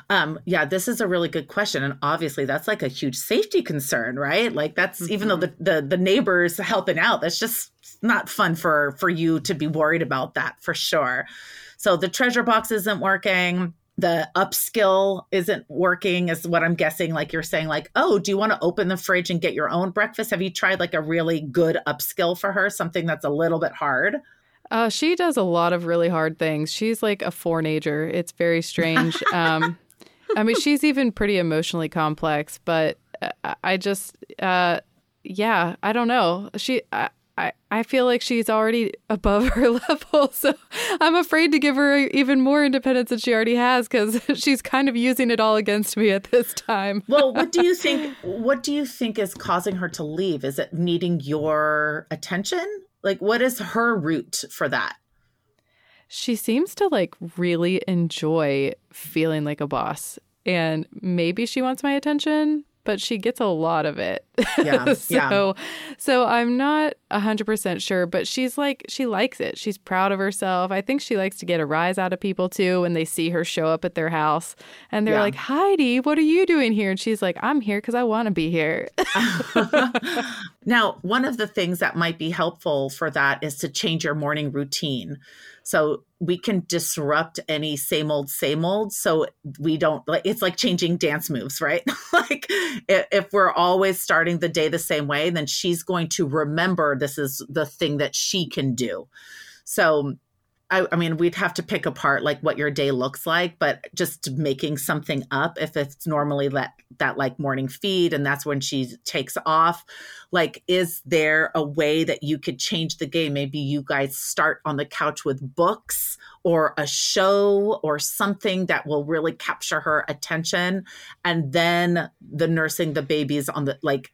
Um, yeah, this is a really good question, and obviously that's like a huge safety concern, right? Like that's even though the, the the neighbors helping out, that's just not fun for for you to be worried about that for sure. So the treasure box isn't working. The upskill isn't working, is what I'm guessing. Like you're saying, like, oh, do you want to open the fridge and get your own breakfast? Have you tried like a really good upskill for her? Something that's a little bit hard. Uh, she does a lot of really hard things. She's like a four-nager. It's very strange. um, I mean, she's even pretty emotionally complex, but uh, I just, uh, yeah, I don't know. She, I, I, I feel like she's already above her level. So I'm afraid to give her even more independence than she already has because she's kind of using it all against me at this time. well, what do you think? What do you think is causing her to leave? Is it needing your attention? Like, what is her route for that? She seems to like really enjoy feeling like a boss. And maybe she wants my attention, but she gets a lot of it. Yeah, so, yeah. so I'm not 100% sure, but she's like, she likes it. She's proud of herself. I think she likes to get a rise out of people too when they see her show up at their house and they're Yeah. like, Heidi, what are you doing here? And she's like, I'm here because I want to be here. Now, one of the things that might be helpful for that is to change your morning routine. So we can disrupt any same old, same old. So we don't like it's like changing dance moves, right? like if we're always starting the day the same way, then she's going to remember this is the thing that she can do. So I, I mean, we'd have to pick apart like what your day looks like, but just making something up if it's normally that that like morning feed and that's when she takes off. Like, is there a way that you could change the game? Maybe you guys start on the couch with books or a show or something that will really capture her attention, and then the nursing the babies on the like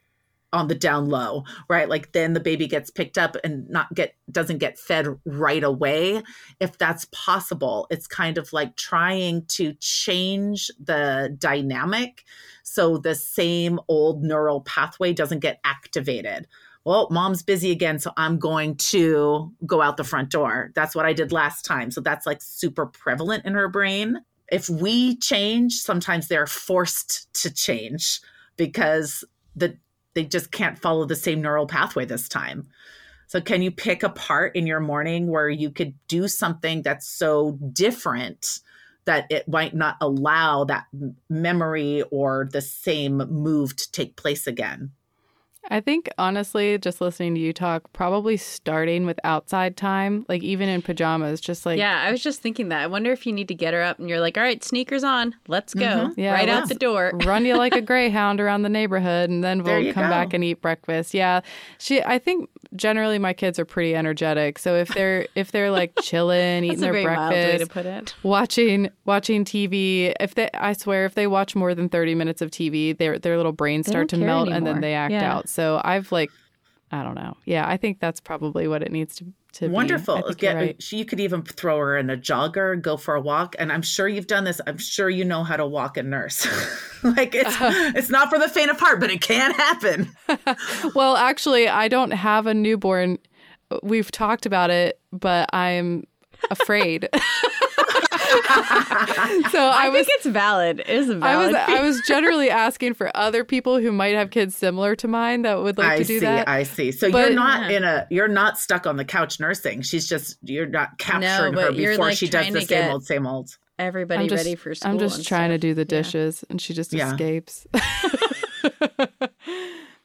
on the down low right? Like then the baby gets picked up and not get doesn't get fed right away. If that's possible it's kind of like trying to change the dynamic so the same old neural pathway doesn't get activated. Well mom's busy again so i'm going to go out the front door. That's what i did last time. So that's like super prevalent in her brain. If we change sometimes they're forced to change because the they just can't follow the same neural pathway this time. So, can you pick a part in your morning where you could do something that's so different that it might not allow that memory or the same move to take place again? I think honestly, just listening to you talk, probably starting with outside time, like even in pajamas, just like yeah, I was just thinking that. I wonder if you need to get her up and you're like, all right, sneakers on, let's go. Mhm. Yeah, right out the door. run you like a greyhound around the neighborhood and then we'll come go. back and eat breakfast. Yeah. She I think generally my kids are pretty energetic. So if they're if they're like chilling, eating their very way to breakfast, put it. watching watching TV, if they I swear if they watch more than 30 minutes of TV, their their little brains start to don't care melt and then they act Yeah. out. So I've like I don't know. Yeah, I think that's probably what it needs to to be. Wonderful. I you're Get, right. she- You could even throw her in a jogger, go for a walk, and I'm sure you've done this. I'm sure you know how to walk and nurse. like it's it's not for the faint of heart, but it can happen. well, actually, I don't have a newborn. We've talked about it, but I'm afraid. so I, I, was think it's valid. It is valid. I was. I was generally asking for other people who might have kids similar to mine that would like I to do see. that. I see. So But- you're not in a you're not stuck on the couch nursing. She's just you're not capturing her but you're, before like, she does the to same old, same old. Everybody I'm just, ready for school. I'm just and trying to do the Yeah. dishes, and she just Yeah. escapes.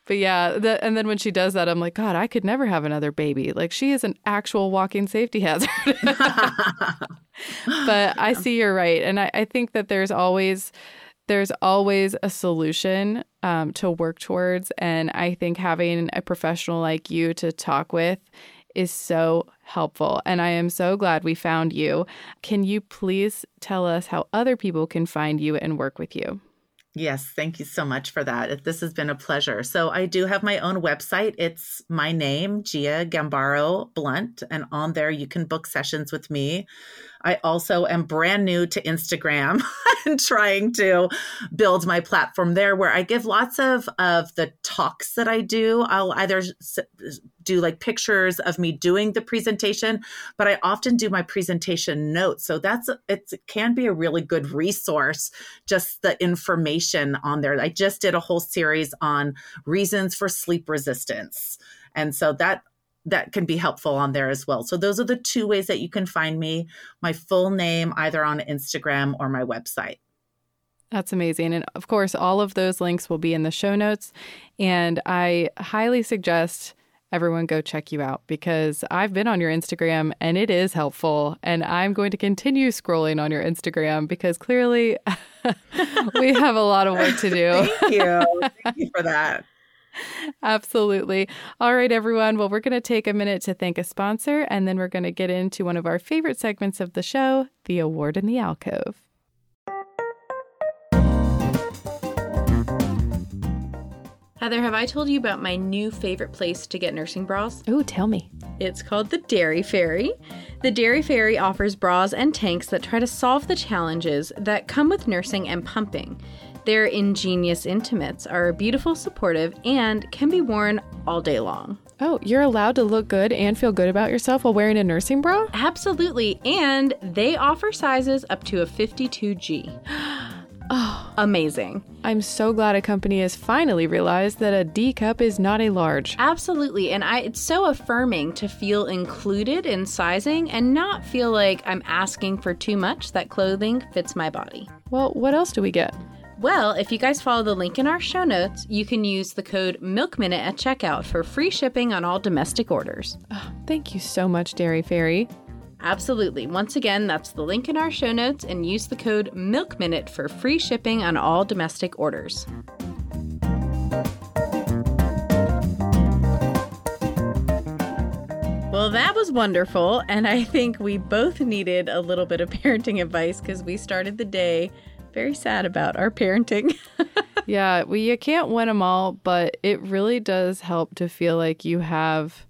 but yeah, the, and then when she does that, I'm like, God, I could never have another baby. Like she is an actual walking safety hazard. but I see you're right, and I, I think that there's always there's always a solution um, to work towards, and I think having a professional like you to talk with is so helpful. And I am so glad we found you. Can you please tell us how other people can find you and work with you? Yes, thank you so much for that. This has been a pleasure. So I do have my own website. It's my name, Gia Gambaro Blount, and on there you can book sessions with me. I also am brand new to Instagram and trying to build my platform there where I give lots of of the talks that I do. I'll either do like pictures of me doing the presentation, but I often do my presentation notes. So that's it can be a really good resource just the information on there. I just did a whole series on reasons for sleep resistance. And so that that can be helpful on there as well. So those are the two ways that you can find me. My full name either on Instagram or my website. That's amazing. And of course, all of those links will be in the show notes. And I highly suggest everyone go check you out because I've been on your Instagram and it is helpful. And I'm going to continue scrolling on your Instagram because clearly we have a lot of work to do. Thank you. Thank you for that. Absolutely. All right, everyone. Well, we're going to take a minute to thank a sponsor, and then we're going to get into one of our favorite segments of the show the award in the alcove. Heather, have I told you about my new favorite place to get nursing bras? Oh, tell me. It's called the Dairy Fairy. The Dairy Fairy offers bras and tanks that try to solve the challenges that come with nursing and pumping. Their ingenious intimates are beautiful, supportive, and can be worn all day long. Oh, you're allowed to look good and feel good about yourself while wearing a nursing bra? Absolutely. And they offer sizes up to a 52G. oh, amazing. I'm so glad a company has finally realized that a D cup is not a large. Absolutely. And I it's so affirming to feel included in sizing and not feel like I'm asking for too much that clothing fits my body. Well, what else do we get? Well, if you guys follow the link in our show notes, you can use the code MILKMINUTE at checkout for free shipping on all domestic orders. Oh, thank you so much, Dairy Fairy. Absolutely. Once again, that's the link in our show notes and use the code MILKMINUTE for free shipping on all domestic orders. Well, that was wonderful. And I think we both needed a little bit of parenting advice because we started the day very sad about our parenting. yeah, well, you can't win them all, but it really does help to feel like you have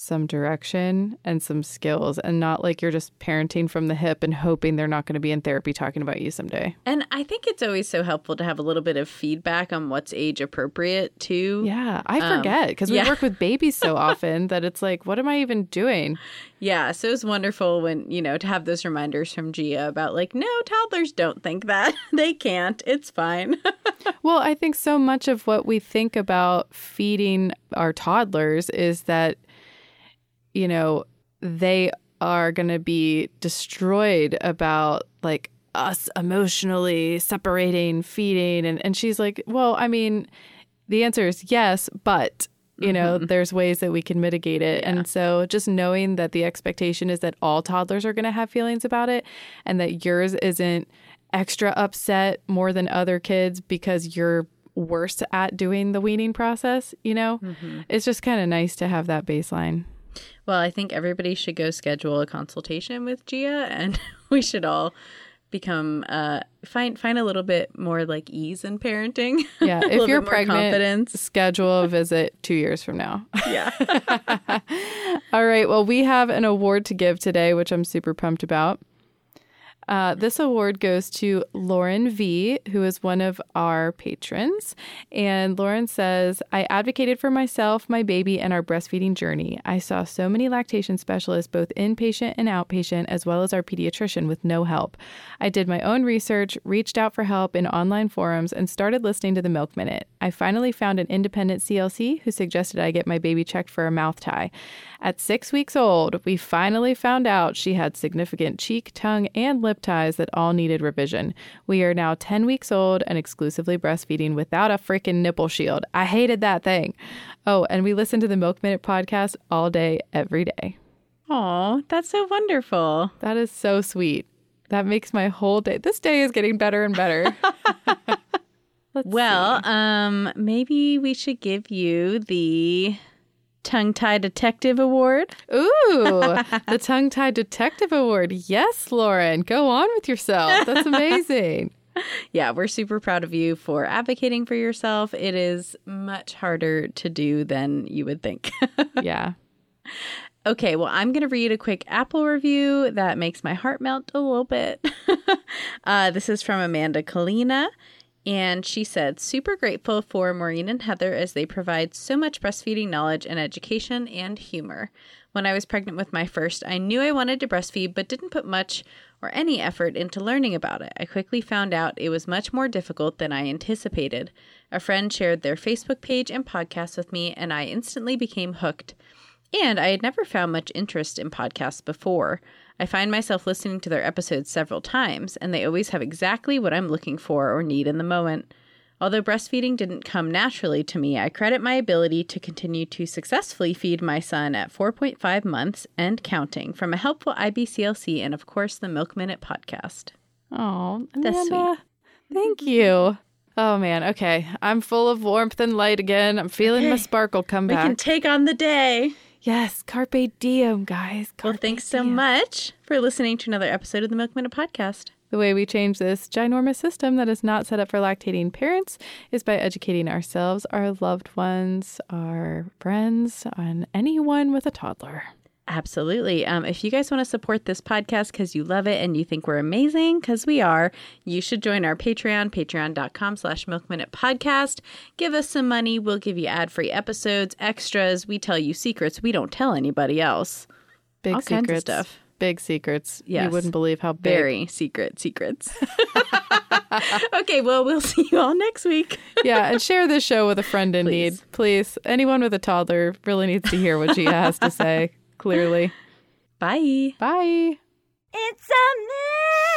some direction and some skills and not like you're just parenting from the hip and hoping they're not going to be in therapy talking about you someday. And I think it's always so helpful to have a little bit of feedback on what's age appropriate too. Yeah, I forget because um, we yeah. work with babies so often that it's like, what am I even doing? Yeah, so it's wonderful when, you know, to have those reminders from Gia about like, no, toddlers don't think that. they can't. It's fine. well, I think so much of what we think about feeding our toddlers is that you know, they are going to be destroyed about like us emotionally separating, feeding. And, and she's like, well, I mean, the answer is yes, but you know, mm-hmm. there's ways that we can mitigate it. Yeah. And so just knowing that the expectation is that all toddlers are going to have feelings about it and that yours isn't extra upset more than other kids because you're worse at doing the weaning process, you know, mm-hmm. it's just kind of nice to have that baseline. Well, I think everybody should go schedule a consultation with Gia, and we should all become uh find find a little bit more like ease in parenting. Yeah, if you're pregnant, confidence. schedule a visit 2 years from now. Yeah. All right, well we have an award to give today which I'm super pumped about. Uh, this award goes to Lauren V, who is one of our patrons. And Lauren says, I advocated for myself, my baby, and our breastfeeding journey. I saw so many lactation specialists, both inpatient and outpatient, as well as our pediatrician, with no help. I did my own research, reached out for help in online forums, and started listening to the Milk Minute. I finally found an independent CLC who suggested I get my baby checked for a mouth tie. At six weeks old, we finally found out she had significant cheek, tongue, and lip ties that all needed revision. We are now 10 weeks old and exclusively breastfeeding without a freaking nipple shield. I hated that thing. Oh, and we listen to the Milk Minute podcast all day, every day. Oh, that's so wonderful. That is so sweet. That makes my whole day. This day is getting better and better. well, see. um, maybe we should give you the Tongue Tie Detective Award. Ooh, the Tongue Tie Detective Award. Yes, Lauren, go on with yourself. That's amazing. yeah, we're super proud of you for advocating for yourself. It is much harder to do than you would think. yeah. Okay, well, I'm going to read a quick Apple review that makes my heart melt a little bit. uh, this is from Amanda Kalina. And she said, super grateful for Maureen and Heather as they provide so much breastfeeding knowledge and education and humor. When I was pregnant with my first, I knew I wanted to breastfeed, but didn't put much or any effort into learning about it. I quickly found out it was much more difficult than I anticipated. A friend shared their Facebook page and podcast with me, and I instantly became hooked. And I had never found much interest in podcasts before. I find myself listening to their episodes several times, and they always have exactly what I'm looking for or need in the moment. Although breastfeeding didn't come naturally to me, I credit my ability to continue to successfully feed my son at 4.5 months and counting from a helpful IBCLC and, of course, the Milk Minute podcast. Oh, That's sweet. Thank you. Oh man, okay. I'm full of warmth and light again. I'm feeling my sparkle come back. We can take on the day. Yes, carpe diem, guys. Well, Carpe thanks so diem. much for listening to another episode of the Milk Minute Podcast. The way we change this ginormous system that is not set up for lactating parents is by educating ourselves, our loved ones, our friends, and anyone with a toddler. Absolutely. Um, if you guys want to support this podcast because you love it and you think we're amazing, because we are, you should join our Patreon, patreon.com slash milkminute podcast. Give us some money. We'll give you ad-free episodes, extras. We tell you secrets we don't tell anybody else. Big All secrets. stuff. Big secrets. You wouldn't believe how big. Very secret secrets. okay, well, we'll see you all next week. yeah, and share this show with a friend in Please. need. Please. Anyone with a toddler really needs to hear what she has to say, clearly. Bye. Bye. It's a myth.